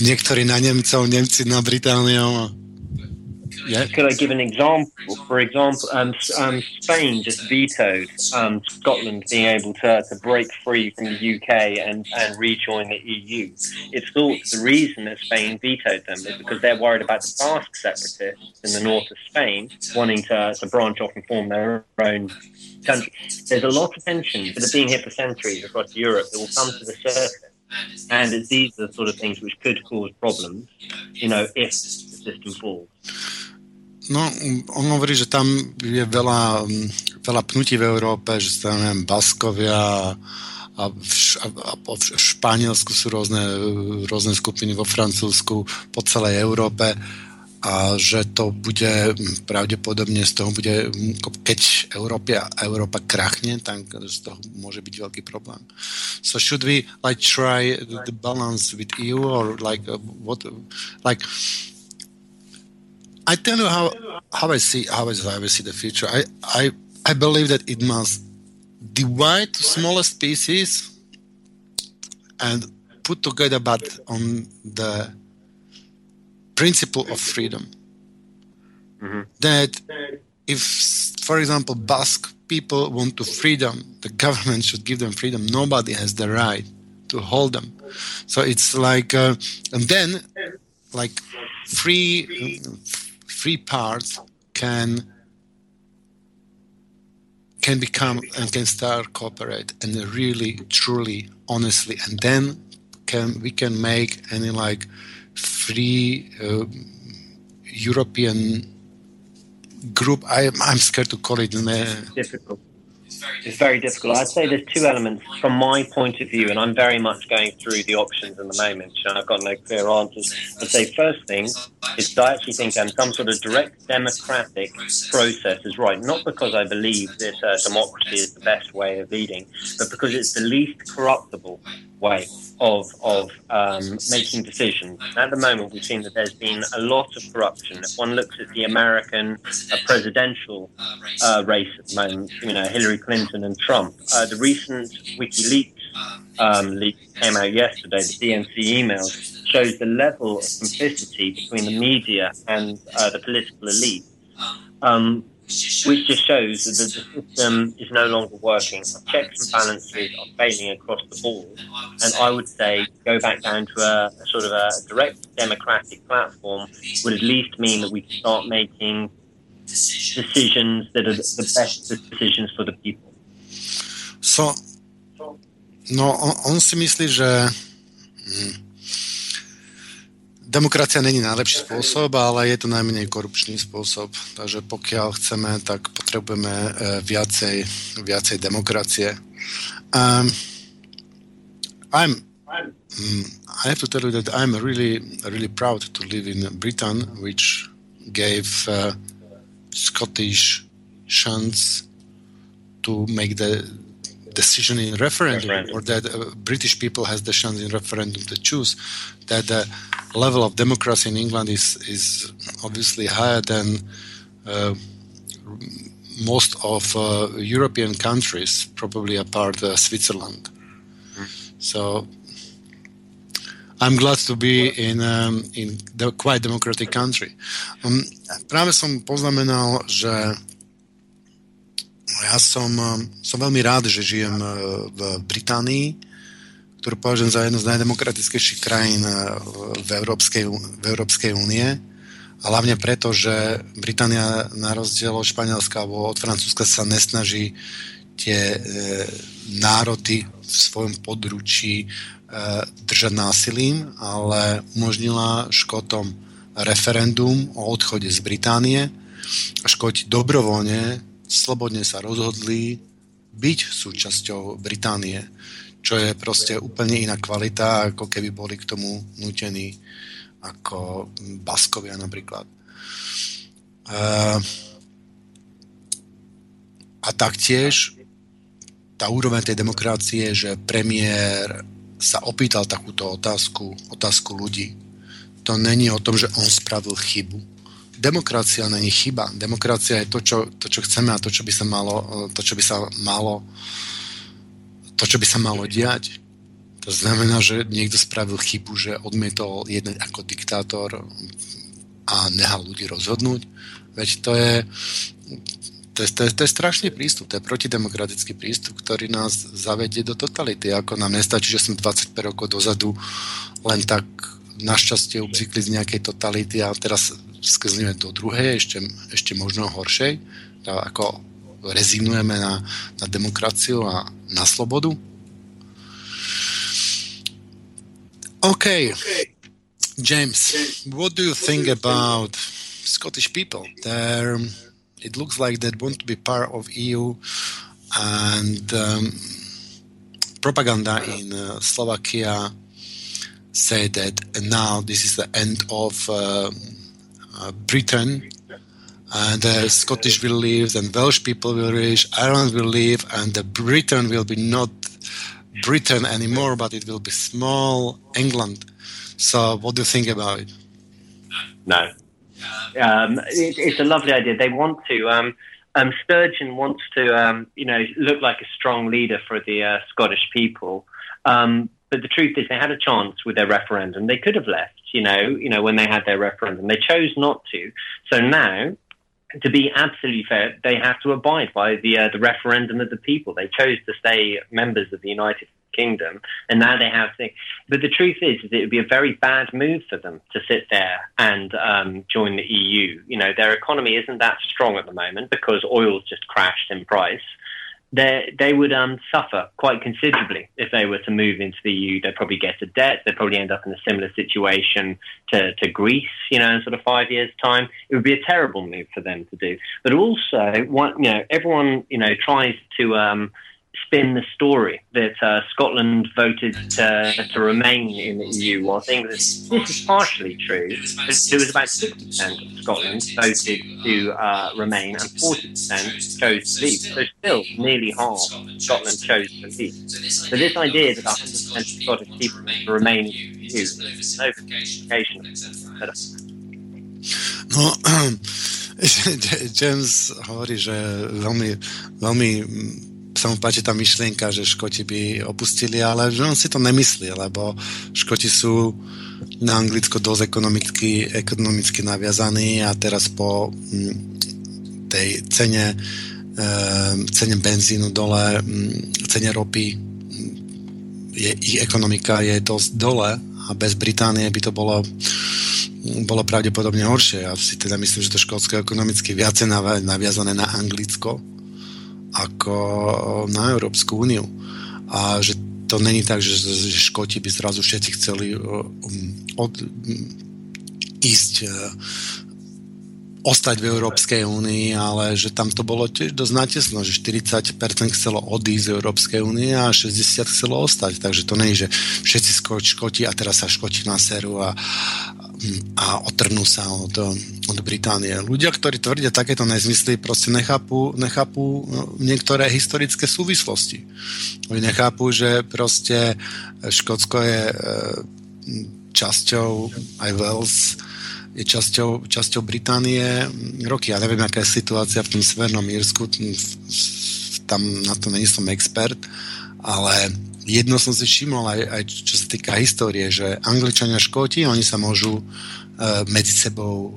Niektorí na Nemcov, Nemci na Britániu Yeah. Could I give an example? For example, um, um, Spain just vetoed um, Scotland being able to, to break free from the UK and, and rejoin the EU. It's thought the reason that Spain vetoed them is because they're worried about the Basque separatists in the north of Spain wanting to, to branch off and form their own country. There's a lot of tensions that have been here for centuries across Europe that will come to the surface. And it's these are the sort of things which could cause problems, you know, if the system falls. No, on hovorí, že tam je veľa, veľa pnutí v Európe, že sa, neviem, Baskovia a v, a, a v Španielsku sú rôzne, rôzne skupiny, vo Francúzsku, po celej Európe a že to bude pravdepodobne z toho bude, keď Európa, Európa krachne, tak z toho môže byť veľký problém. So should we like try the, balance with EU or like what like I tell you how how I see how I see the future. I I I believe that it must divide to smaller species and put together but on the principle of freedom. Mhm. That if, for example, Basque people want to freedom, the government should give them freedom. Nobody has the right to hold them. So it's like, uh, and then like free, free parts can can become and can start cooperate and really truly honestly and then can we can make any like free uh, European group. I, I'm scared to call it. Uh, difficult. It's very difficult. I'd say there's two elements from my point of view, and I'm very much going through the options in the moment, and I've got no clear answers. I'd say first thing is I actually think um, some sort of direct democratic process is right, not because I believe that uh, democracy is the best way of leading, but because it's the least corruptible way of of um, making decisions. At the moment, we've seen that there's been a lot of corruption. If one looks at the American uh, presidential uh, race. at the moment, you know, Hillary Clinton and Trump. Uh, the recent WikiLeaks um, leak came out yesterday, the DNC emails, shows the level of complicity between the media and uh, the political elite, um, which just shows that the, system is no longer working. Checks and balances are failing across the board, and I would say go back down to a, a sort of a direct democratic platform would at least mean that we start making decisions that are the best decisions for the people. so, no on, on si myslí, že hm, demokracia není najlepší spôsob, ale je to najmenej korupčný spôsob. Takže pokiaľ chceme, tak potrebujeme eh, viacej, viacej demokracie. Um, I'm Mm, I have to tell you that I'm really, really proud to live in Britain, which gave uh, Scottish chance to make the decision in referendum, Referendum. or that uh, British people has the chance in referendum to choose. That the level of democracy in England is is obviously higher than uh, most of uh, European countries, probably apart uh, Switzerland. So I'm glad to be in, um, in the quite democratic country. Um, práve som poznamenal, že ja som, um, som veľmi rád, že žijem uh, v Británii, ktorú považujem za jednu z najdemokratickejších krajín uh, v Európskej, v Európskej únie. A hlavne preto, že Británia na rozdiel od Španielska alebo od Francúzska sa nesnaží tie e, národy v svojom područí e, držať násilím, ale umožnila Škotom referendum o odchode z Británie Škoti dobrovoľne, slobodne sa rozhodli byť súčasťou Británie, čo je proste úplne iná kvalita, ako keby boli k tomu nutení ako Baskovia napríklad. Uh, a taktiež tá úroveň tej demokracie, že premiér sa opýtal takúto otázku, otázku ľudí. To není o tom, že on spravil chybu. Demokracia není chyba. Demokracia je to, čo, to, čo chceme a to, čo by sa malo, to, čo by sa malo to, čo by sa malo diať. To znamená, že niekto spravil chybu, že odmietol jednať ako diktátor a nehal ľudí rozhodnúť. Veď to je, to je, to je, to je strašný prístup, to je protidemokratický prístup, ktorý nás zavedie do totality. Ako nám nestačí, že sme 25 rokov dozadu len tak našťastie obzykli z nejakej totality a teraz sklzneme do druhej, ešte, ešte možno horšej. Ako rezignujeme na, na demokraciu a na slobodu. Okay. James, what do you think about Scottish people? They're, it looks like they want to be part of EU and um, propaganda in uh, Slovakia say that now this is the end of uh, Britain, and the Scottish will leave, and Welsh people will leave, Ireland will leave, and the Britain will be not Britain anymore, but it will be small England. So, what do you think about it? No. Um, it, it's a lovely idea. They want to. Um, um, Sturgeon wants to, um, you know, look like a strong leader for the uh, Scottish people. Um, but the truth is, they had a chance with their referendum. They could have left, you know, you know, when they had their referendum. They chose not to. So now, to be absolutely fair, they have to abide by the uh, the referendum of the people. They chose to stay members of the United Kingdom, and now they have to. But the truth is, is it would be a very bad move for them to sit there and um, join the EU. You know, their economy isn't that strong at the moment because oil's just crashed in price. They they would um, suffer quite considerably if they were to move into the EU. They'd probably get a debt. They'd probably end up in a similar situation to, to Greece. You know, in sort of five years' time, it would be a terrible move for them to do. But also, one, you know, everyone you know tries to. Um, spin the story that uh, Scotland voted to, to remain in the EU. Well, I think that this is partially true. There was about 60% of Scotland voted to uh, remain and 40% chose to leave. So still, nearly half Scotland chose to leave. So this idea that 100% of Scottish people to remain in the EU, there's no verification of it. No, James hovorí, že veľmi, veľmi sa mu páči tá myšlienka, že Škoti by opustili, ale že on si to nemyslí, lebo Škoti sú na Anglicko dosť ekonomicky, ekonomicky naviazaní a teraz po mm, tej cene, cene benzínu dole, mm, cene ropy, je, ich ekonomika je dosť dole a bez Británie by to bolo bolo pravdepodobne horšie. Ja si teda myslím, že to Škótsko je ekonomicky viacej naviazané na Anglicko ako na Európsku úniu. A že to není tak, že, že Škoti by zrazu všetci chceli od, ísť ostať v Európskej únii, ale že tam to bolo tiež dosť natesno, že 40% chcelo odísť z Európskej únie a 60% chcelo ostať. Takže to nie je, že všetci škoti a teraz sa škoti na seru a, a otrnú sa od, od Británie. Ľudia, ktorí tvrdia takéto nezmysly, proste nechápu, nechápu niektoré historické súvislosti. Oni nechápu, že proste Škótsko je e, časťou aj Wales je časťou, časťou Británie roky. Ja neviem, aká je situácia v tom Severnom Írsku, tam na to není som expert, ale jedno som si všimol aj, aj čo sa týka histórie, že Angličania a Škóti, oni sa môžu e, medzi sebou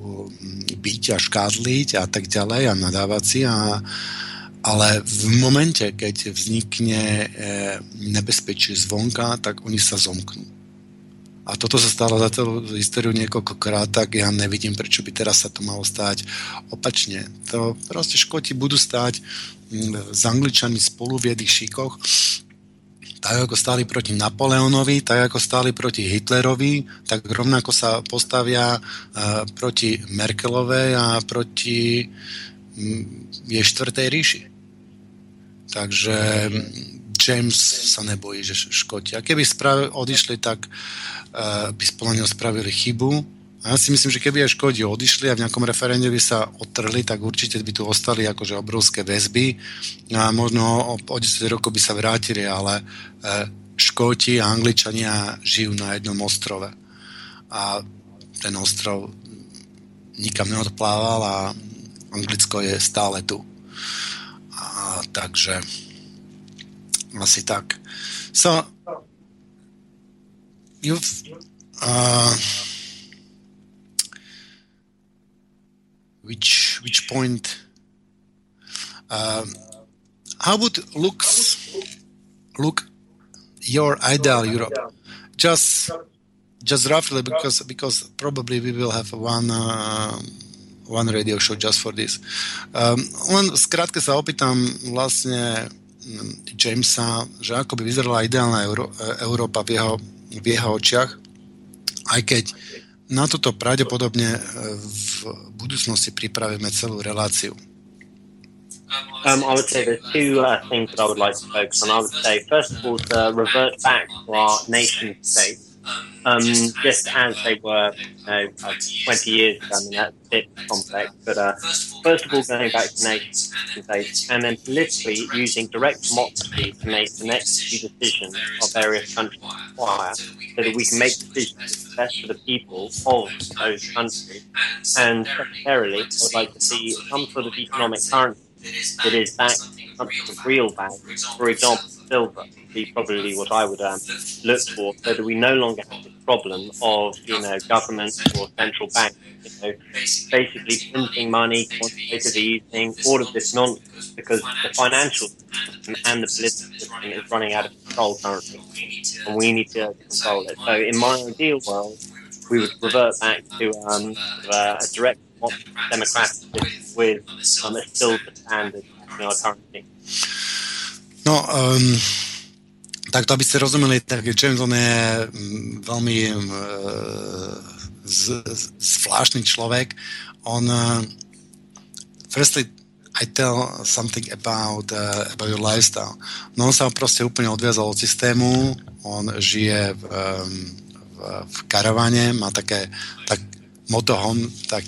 byť a škádliť a tak ďalej a nadávať si a ale v momente, keď vznikne e, nebezpečie zvonka, tak oni sa zomknú. A toto sa stalo za celú históriu niekoľkokrát, tak ja nevidím, prečo by teraz sa to malo stáť opačne. To proste Škoti budú stáť s Angličanmi spolu v jedných šikoch, tak ako stáli proti Napoleonovi, tak ako stáli proti Hitlerovi, tak rovnako sa postavia uh, proti Merkelovej a proti um, jej štvrtej ríši. Takže James sa nebojí, že Škoti. A keby sprav- odišli, tak uh, by spolu spravili chybu. Ja si myslím, že keby aj Škodi odišli a v nejakom referende by sa odtrhli, tak určite by tu ostali akože obrovské väzby a možno o, o 10 rokov by sa vrátili, ale uh, Škóti a Angličania žijú na jednom ostrove. A ten ostrov nikam neodplával a Anglicko je stále tu. A, takže asi tak. So, you've uh, which which point? Um, how would looks? Look your ideal Europe. Just just roughly because because probably we will have one uh, one radio show just for this. Um, len skrátke sa opýtam vlastne Jamesa, že ako by vyzerala ideálna Euró- Európa v jeho, v jeho očiach, aj keď na toto pravdepodobne v budúcnosti pripravíme celú reláciu. Um, I would say there's two uh, things that I would like to focus on. I would say, first of all, to revert back to our nation state um, just as they were, you know, uh, 20 years ago. I mean, that's a bit complex. But uh, first of all, going back to nation states, and then politically using direct democracy to make the next few decisions of various countries require, so that we can make decisions best for the people of those countries. And secondarily, I would like to see some sort of economic currency that is backed something real value. For example, silver be probably what I would um, look for, so that we no longer have this problem of you know governments or central banks, you know, basically printing money, quantitative easing, all of this nonsense, because the financial system and the political system is running out of control currently, and we need to control it. So, in my ideal world, we would revert back to um, a direct democratic with um, a silver standard currency. No, um, tak to aby ste rozumeli, tak Jameson je mm, veľmi uh, z, z, zvláštny človek. On uh, firstly I tell something about, uh, about your lifestyle. No on sa proste úplne odviazal od systému, on žije v, um, v, v karavane, má také tak motohom, tak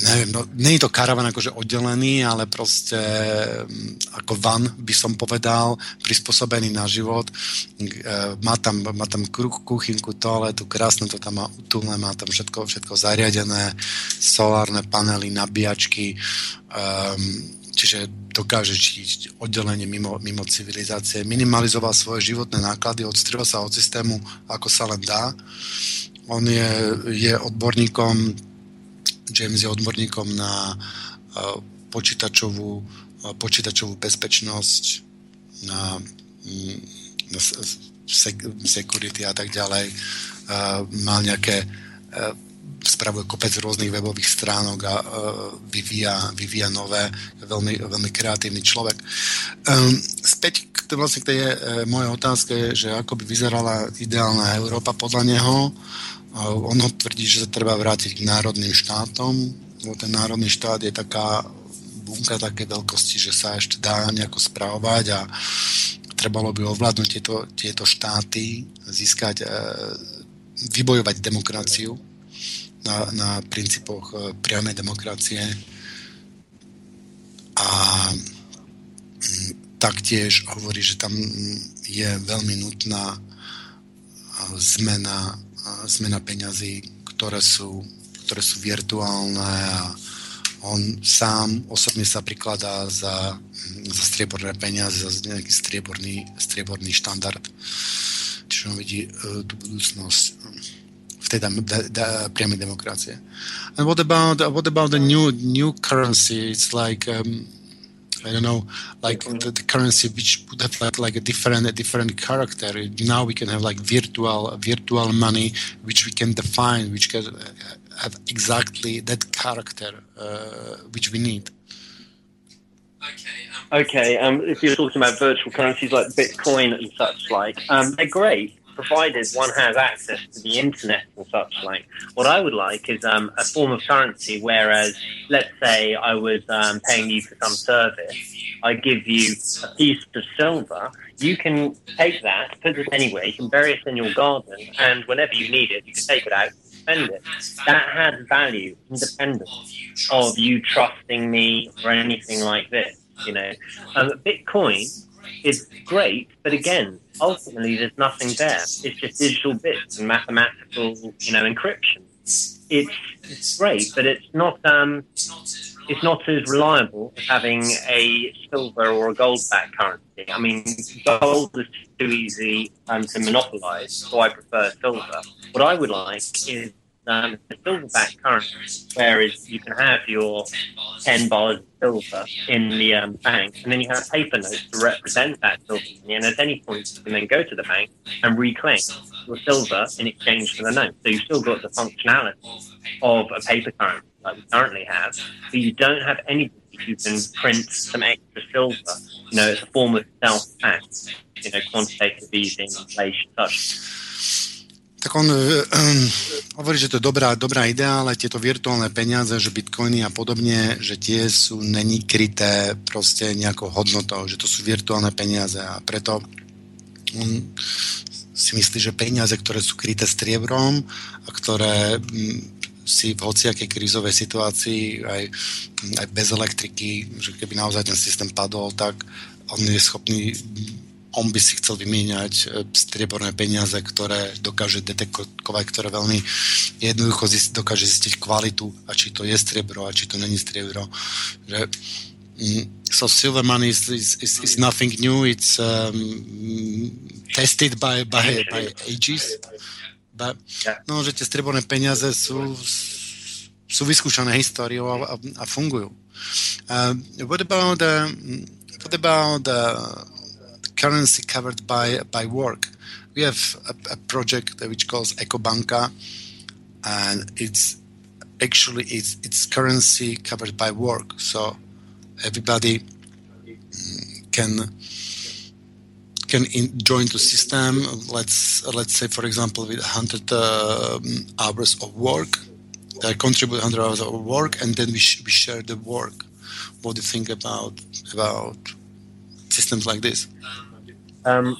neviem, no, nie je to karavan akože oddelený, ale proste mm, ako van by som povedal, prispôsobený na život. E, má tam, má tam kuchynku, toaletu, krásne to tam má utulné, má tam všetko, všetko zariadené, solárne panely, nabíjačky, um, čiže dokáže žiť oddelenie mimo, mimo civilizácie. Minimalizoval svoje životné náklady, odstril sa od systému, ako sa len dá. On je, je odborníkom James je odborníkom na počítačovú, počítačovú bezpečnosť, na, mm, na security a tak ďalej. Mal nejaké spravuje kopec rôznych webových stránok a vyvíja, vyvíja nové, veľmi, veľmi kreatívny človek. Späť k, vlastne k tej mojej otázke, že ako by vyzerala ideálna Európa podľa neho. Ono tvrdí, že sa treba vrátiť k národným štátom, lebo ten národný štát je taká bunka také veľkosti, že sa ešte dá nejako správovať a trebalo by ovládnuť tieto, tieto štáty, získať, e, vybojovať demokraciu na, na princípoch e, priamej demokracie. A taktiež hovorí, že tam je veľmi nutná zmena zmena peňazí, ktoré sú, ktoré sú virtuálne a on sám osobne sa prikladá za, za strieborné peniaze, za nejaký strieborný, strieborný štandard. Čiže on vidí uh, tú budúcnosť v tej priamej demokracie. And what about, what about the new, new currency? It's like um, I don't know, like the, the, currency which would have like, like a different a different character. Now we can have like virtual virtual money, which we can define, which can have exactly that character uh, which we need. Okay. Um, okay. Um, if you're talking about virtual currencies like Bitcoin and such like, um, they're great provided one has access to the internet and such like. What I would like is um, a form of currency, whereas, let's say I was um, paying you for some service, I give you a piece of silver, you can take that, put it anywhere, you can bury it in your garden, and whenever you need it, you can take it out and spend it. That has value, independent of you trusting me or anything like this. You know, um, Bitcoin is great, but again, ultimately there's nothing there. It's just digital bits and mathematical, you know, encryption. It's, it's great, but it's not um, it's not as reliable as having a silver or a gold-backed currency. I mean, gold is too easy um, to monopolize, so I prefer silver. What I would like is um, a silver-backed currency, whereas you can have your 10 bars of silver in the um, bank, and then you have paper notes to represent that silver. And at any point, you can then go to the bank and reclaim your silver in exchange for the note. So you've still got the functionality of a paper currency like we currently have, but you don't have anything you can print some extra silver. You know, it's a form of self-tax, you know, quantitative easing, inflation, such. Tak on uh, hovorí, že to je dobrá, dobrá idea, ale tieto virtuálne peniaze, že bitcoiny a podobne, že tie sú není kryté proste nejakou hodnotou, že to sú virtuálne peniaze. A preto on si myslí, že peniaze, ktoré sú kryté striebrom a ktoré mm, si v hociakej krízovej situácii aj, aj bez elektriky, že keby naozaj ten systém padol, tak on je schopný on by si chcel vymieňať e, strieborné peniaze, ktoré dokáže detekovať, ktoré veľmi jednoducho zist, dokáže zistiť kvalitu a či to je striebro a či to není striebro. Že, mm, so silver money is, is, is, is nothing new, it's um, tested by, by, by ages. But, no, že tie strieborné peniaze sú, sú vyskúšané históriou a, a, a fungujú. Uh, what about uh, what about uh, currency covered by by work. We have a, a project which calls EcoBanka, and it's actually it's it's currency covered by work. So everybody can can in, join the system. Let's let's say, for example, with 100 uh, hours of work, they contribute 100 hours of work, and then we, sh- we share the work. What do you think about about systems like this? Um,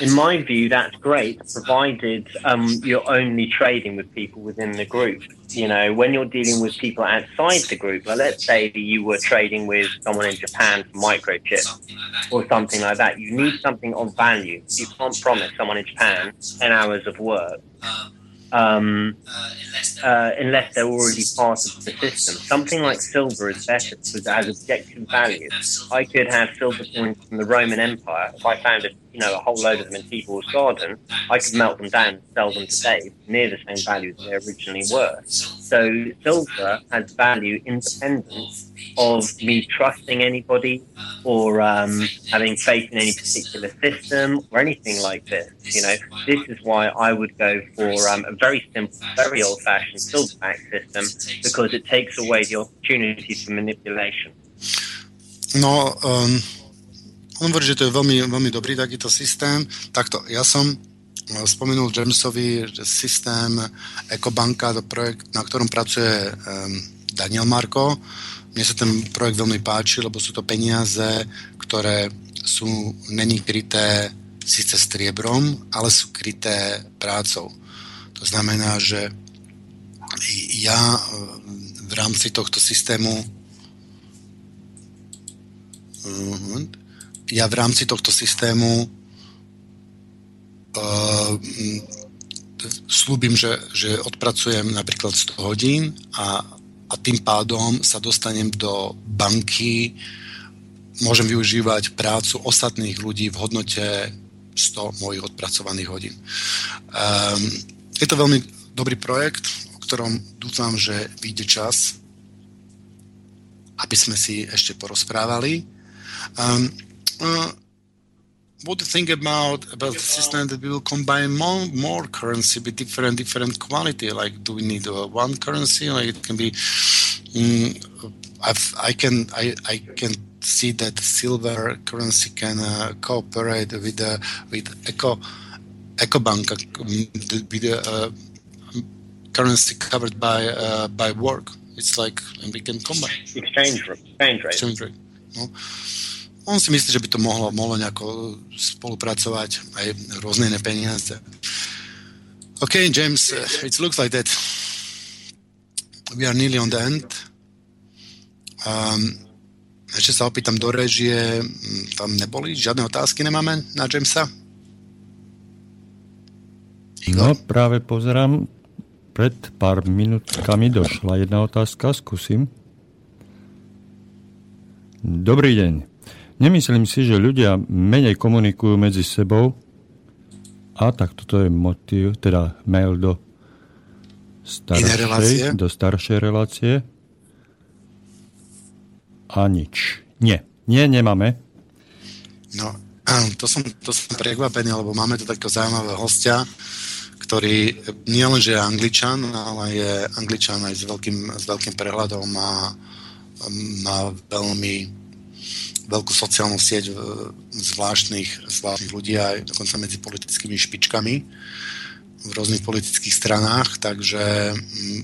in my view, that's great, provided um, you're only trading with people within the group. You know, when you're dealing with people outside the group, like let's say you were trading with someone in Japan for microchips or something like that, you need something of value. You can't promise someone in Japan 10 hours of work um, uh, unless they're already part of the system. Something like silver is better because it has objective value. I could have silver coins from the Roman Empire. If I found a, you know a whole load of them in people's garden, I could melt them down and sell them today near the same value as they originally were. So silver has value independent of me trusting anybody or um, having faith in any particular system or anything like this. You know, this is why I would go for um, a very simple, very old-fashioned silverback system because it takes away the opportunity for manipulation. No, um, on hovorí, že to je veľmi, veľmi dobrý takýto systém. Takto, ja som uh, spomenul Jamesovi, systém Ecobanka, to projekt, na ktorom pracuje Daniel Marko. Mne sa ten projekt veľmi páči, lebo sú to peniaze, ktoré sú není kryté síce striebrom, ale sú kryté prácou. To znamená, že ja uh, v rámci tohto systému uh, ja v rámci tohto systému uh, slúbim, že, že odpracujem napríklad 100 hodín a, a tým pádom sa dostanem do banky, môžem využívať prácu ostatných ľudí v hodnote 100 mojich odpracovaných hodín. Um, je to veľmi dobrý projekt, o ktorom dúfam, že vyjde čas, aby sme si ešte porozprávali. Um, uh, what do you think about about the system that we will combine more more currency with different different quality? Like, do we need uh, one currency? Like, it can be. Um, I've, I can I, I can see that silver currency can uh, cooperate with the with eco EcoBank uh, with the uh, currency covered by uh, by work. It's like and we can combine Exchange, exchange rate. exchange rate. No. On si myslí, že by to mohlo, mohlo nejako spolupracovať aj rôzne iné peniaze. OK, James, it looks like that we are nearly on the end. Um, ešte sa opýtam do režie, mm, tam neboli, žiadne otázky nemáme na Jamesa? No, práve pozerám, pred pár minútkami došla jedna otázka, skúsim. Dobrý deň. Nemyslím si, že ľudia menej komunikujú medzi sebou a tak toto je motiv, teda mail do staršej, do staršej relácie. A nič. Nie. Nie, nemáme. No, to som, to som prekvapený, lebo máme tu takého zaujímavého hostia, ktorý nielenže je angličan, ale je angličan aj s veľkým, s veľkým prehľadom a má veľmi veľkú sociálnu sieť zvláštnych, zvláštnych ľudí aj dokonca medzi politickými špičkami. v rôznych politických stranách, takže mm,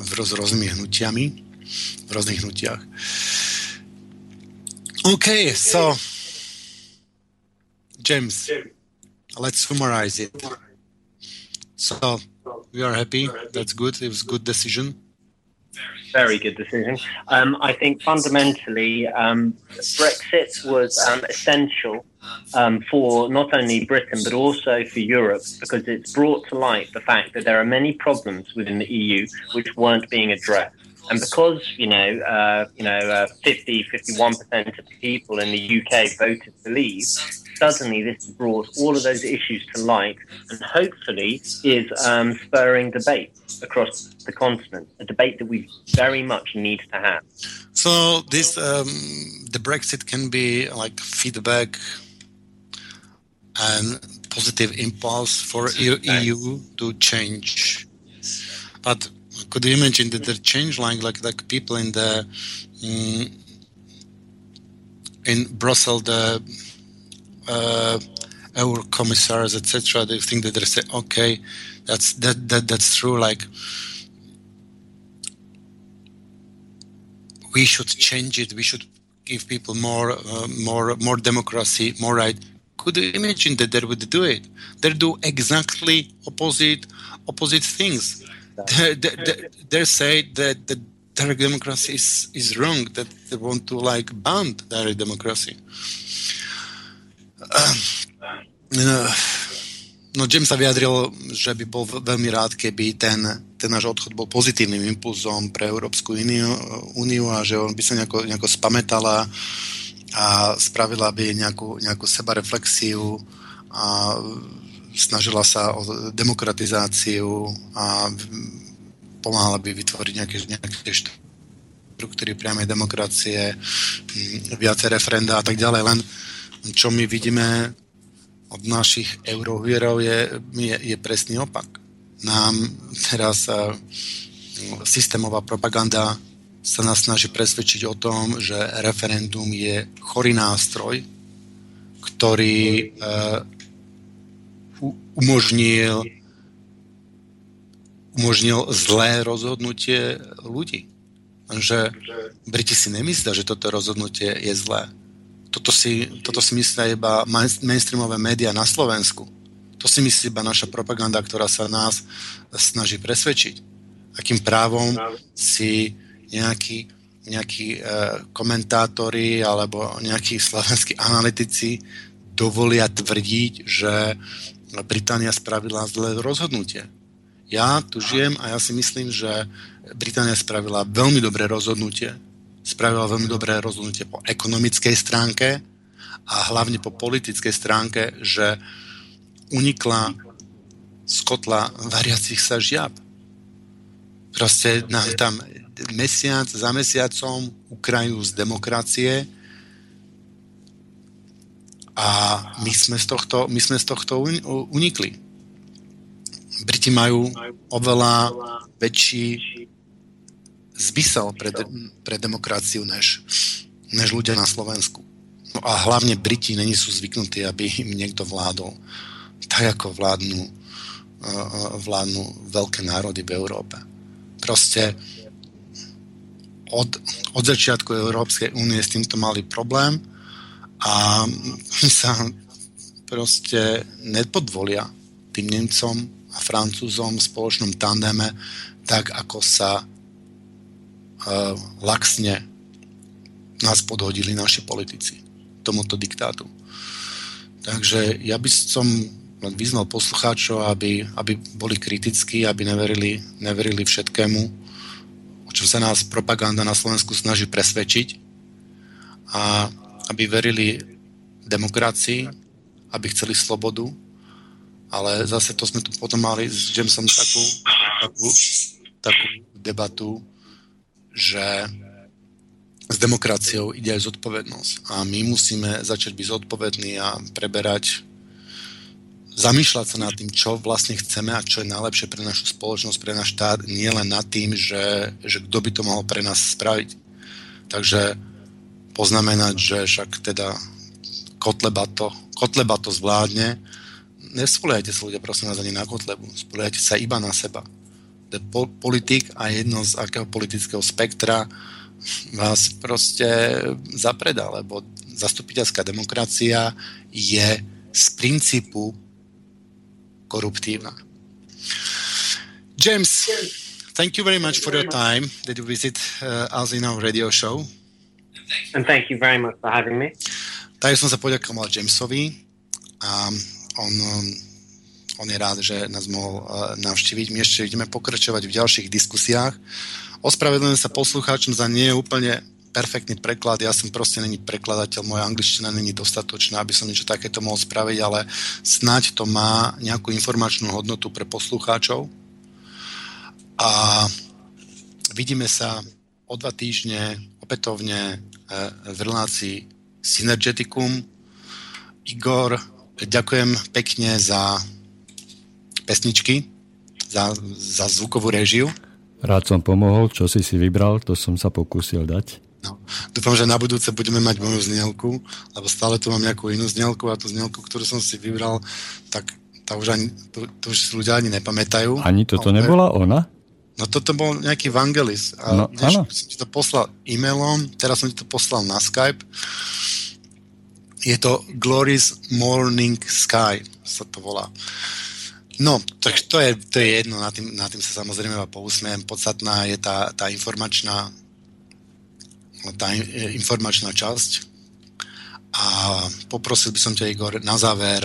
v roz, rôznymi hnutiami, v rôznych hnutiach. OK, so James, let's summarize it. So we are happy. That's good. It was good decision. Very good decision. Um, I think fundamentally, um, Brexit was um, essential um, for not only Britain but also for Europe because it's brought to light the fact that there are many problems within the EU which weren't being addressed. And because you know, uh, you know, uh, 50, 51 percent of the people in the UK voted to leave, suddenly this brought all of those issues to light, and hopefully is um, spurring debate across the continent, a debate that we very much need to have. So this um, the Brexit can be like feedback and positive impulse for EU to change. But could you imagine that the change like like people in the mm, in Brussels the uh, our commissars etc. They think that they say okay, that's that that that's true. Like we should change it. We should give people more uh, more more democracy, more right. Could you imagine that they would do it? They do exactly opposite opposite things. They, say that the direct democracy is, is wrong. That they want to like ban direct democracy. Um, no, James sa vyjadril, že by bol veľmi rád, keby ten, ten náš odchod bol pozitívnym impulzom pre Európsku úniu a že on by sa nejako, nejako spametala a spravila by nejakú, nejakú sebareflexiu a snažila sa o demokratizáciu a pomáhala by vytvoriť nejaké, nejaké štruktúry priamej demokracie, viacej referenda a tak ďalej. Len čo my vidíme od našich eurohierov je, je, je presný opak. Nám teraz systémová propaganda sa nás snaží presvedčiť o tom, že referendum je chorý nástroj, ktorý uh, umožnil, umožnil zlé rozhodnutie ľudí. Že Briti si nemyslia, že toto rozhodnutie je zlé. Toto si, toto si myslia iba mainstreamové médiá na Slovensku. To si myslí iba naša propaganda, ktorá sa nás snaží presvedčiť. Akým právom si nejakí e, komentátori alebo nejakí slovenskí analytici dovolia tvrdiť, že Británia spravila zlé rozhodnutie. Ja tu žijem a ja si myslím, že Británia spravila veľmi dobré rozhodnutie. Spravila veľmi dobré rozhodnutie po ekonomickej stránke a hlavne po politickej stránke, že unikla z kotla variacich sa žiab. Proste nám tam mesiac za mesiacom Ukrajinu z demokracie a my sme z tohto, my sme z tohto unikli. Briti majú oveľa väčší zmysel pre, pre demokraciu než, než ľudia na Slovensku. No a hlavne Briti není sú zvyknutí, aby im niekto vládol tak, ako vládnu, vládnu veľké národy v Európe. Proste od, od začiatku Európskej únie s týmto mali problém a sa proste nepodvolia tým Nemcom a Francúzom v spoločnom tandeme tak, ako sa uh, laxne nás podhodili naši politici tomuto diktátu. Takže ja by som len vyznal poslucháčov, aby, aby boli kritickí, aby neverili, neverili všetkému, o čom sa nás propaganda na Slovensku snaží presvedčiť a aby verili demokracii, aby chceli slobodu, ale zase to sme tu potom mali s Jamesom takú, takú, takú debatu, že s demokraciou ide aj zodpovednosť a my musíme začať byť zodpovední a preberať zamýšľať sa nad tým, čo vlastne chceme a čo je najlepšie pre našu spoločnosť, pre náš štát, nie len nad tým, že, že kto by to mohol pre nás spraviť. Takže poznamenať, že však teda Kotleba to, Kotleba to zvládne, nespoliehajte sa ľudia prosím vás ani na Kotlebu, spoliehajte sa iba na seba. Po- politik a jedno z akého politického spektra vás proste zapredá, lebo zastupiteľská demokracia je z princípu koruptívna. James, thank you very much for your time that you visit uh, us in our radio show. And thank you very much for having me. Tak som sa poďakoval Jamesovi a on, um, on je rád, že nás mohol uh, navštíviť. My ešte ideme pokračovať v ďalších diskusiách. Ospravedlňujem sa poslucháčom za nie úplne perfektný preklad. Ja som proste není prekladateľ, moja angličtina není dostatočná, aby som niečo takéto mohol spraviť, ale snáď to má nejakú informačnú hodnotu pre poslucháčov. A vidíme sa o dva týždne opätovne eh, v relácii Synergeticum. Igor, ďakujem pekne za pesničky, za, za zvukovú režiu. Rád som pomohol, čo si si vybral, to som sa pokúsil dať. No, dúfam, že na budúce budeme mať moju znielku, lebo stále tu mám nejakú inú znielku a tú znielku, ktorú som si vybral, tak to už, ani, to, to už ľudia ani nepamätajú. Ani toto nebola ona? No toto bol nejaký Vangelis. A No, áno. som ti to poslal e-mailom, teraz som ti to poslal na Skype. Je to Glory's Morning Sky, sa to volá. No, tak to je, to je jedno, na tým, na tým sa samozrejme iba pousmiem. Podstatná je tá, tá informačná tá in- informačná časť. A poprosil by som ťa, Igor, na záver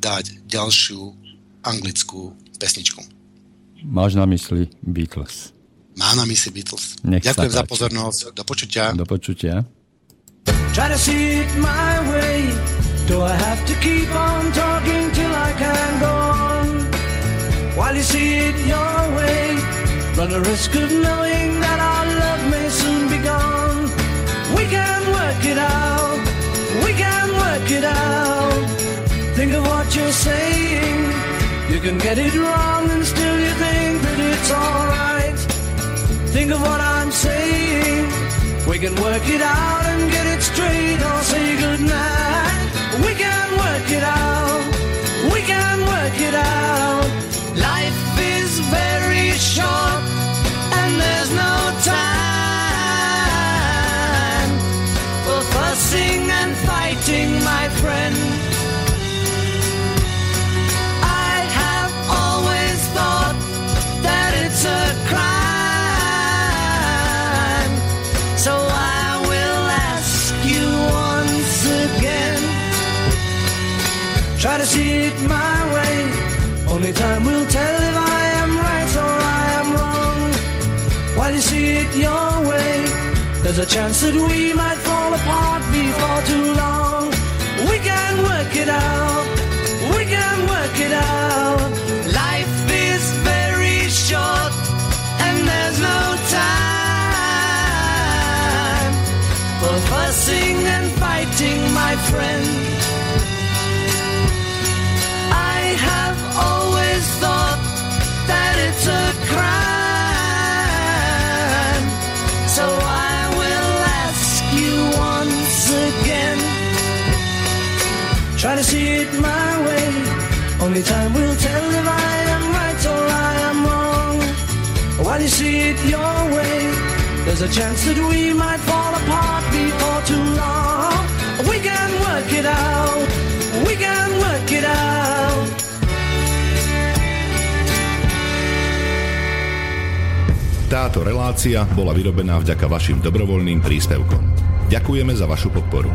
dať ďalšiu anglickú pesničku. Máš na mysli Beatles. Má na mysli Beatles. Nech Ďakujem za pozornosť. Do počutia. Do počutia. Try to see it my way. Do I have to keep on talking till I can go on? While you see it your way, run the risk of knowing that our love may soon be gone. We can work it out. We can work it out. Think of what you're saying. You can get it wrong and still you think that it's alright. Think of what I'm saying. We can work it out and get it straight or say goodnight. We can work it out. We can work it out. Life is very short and there's no time time will tell if I am right or I am wrong. While you see it your way, there's a chance that we might fall apart before too long. We can work it out. We can work it out. Life is very short and there's no time for fussing and fighting, my friend. Try to see it my way. Only time will tell if I am right or I am wrong. While you see it your way, there's a chance that we might fall apart before too long. We can work it out. We can work it out. Táto relácia bola vyrobená vďaka vašim dobrovoľným príspevkom. Ďakujeme za vašu podporu.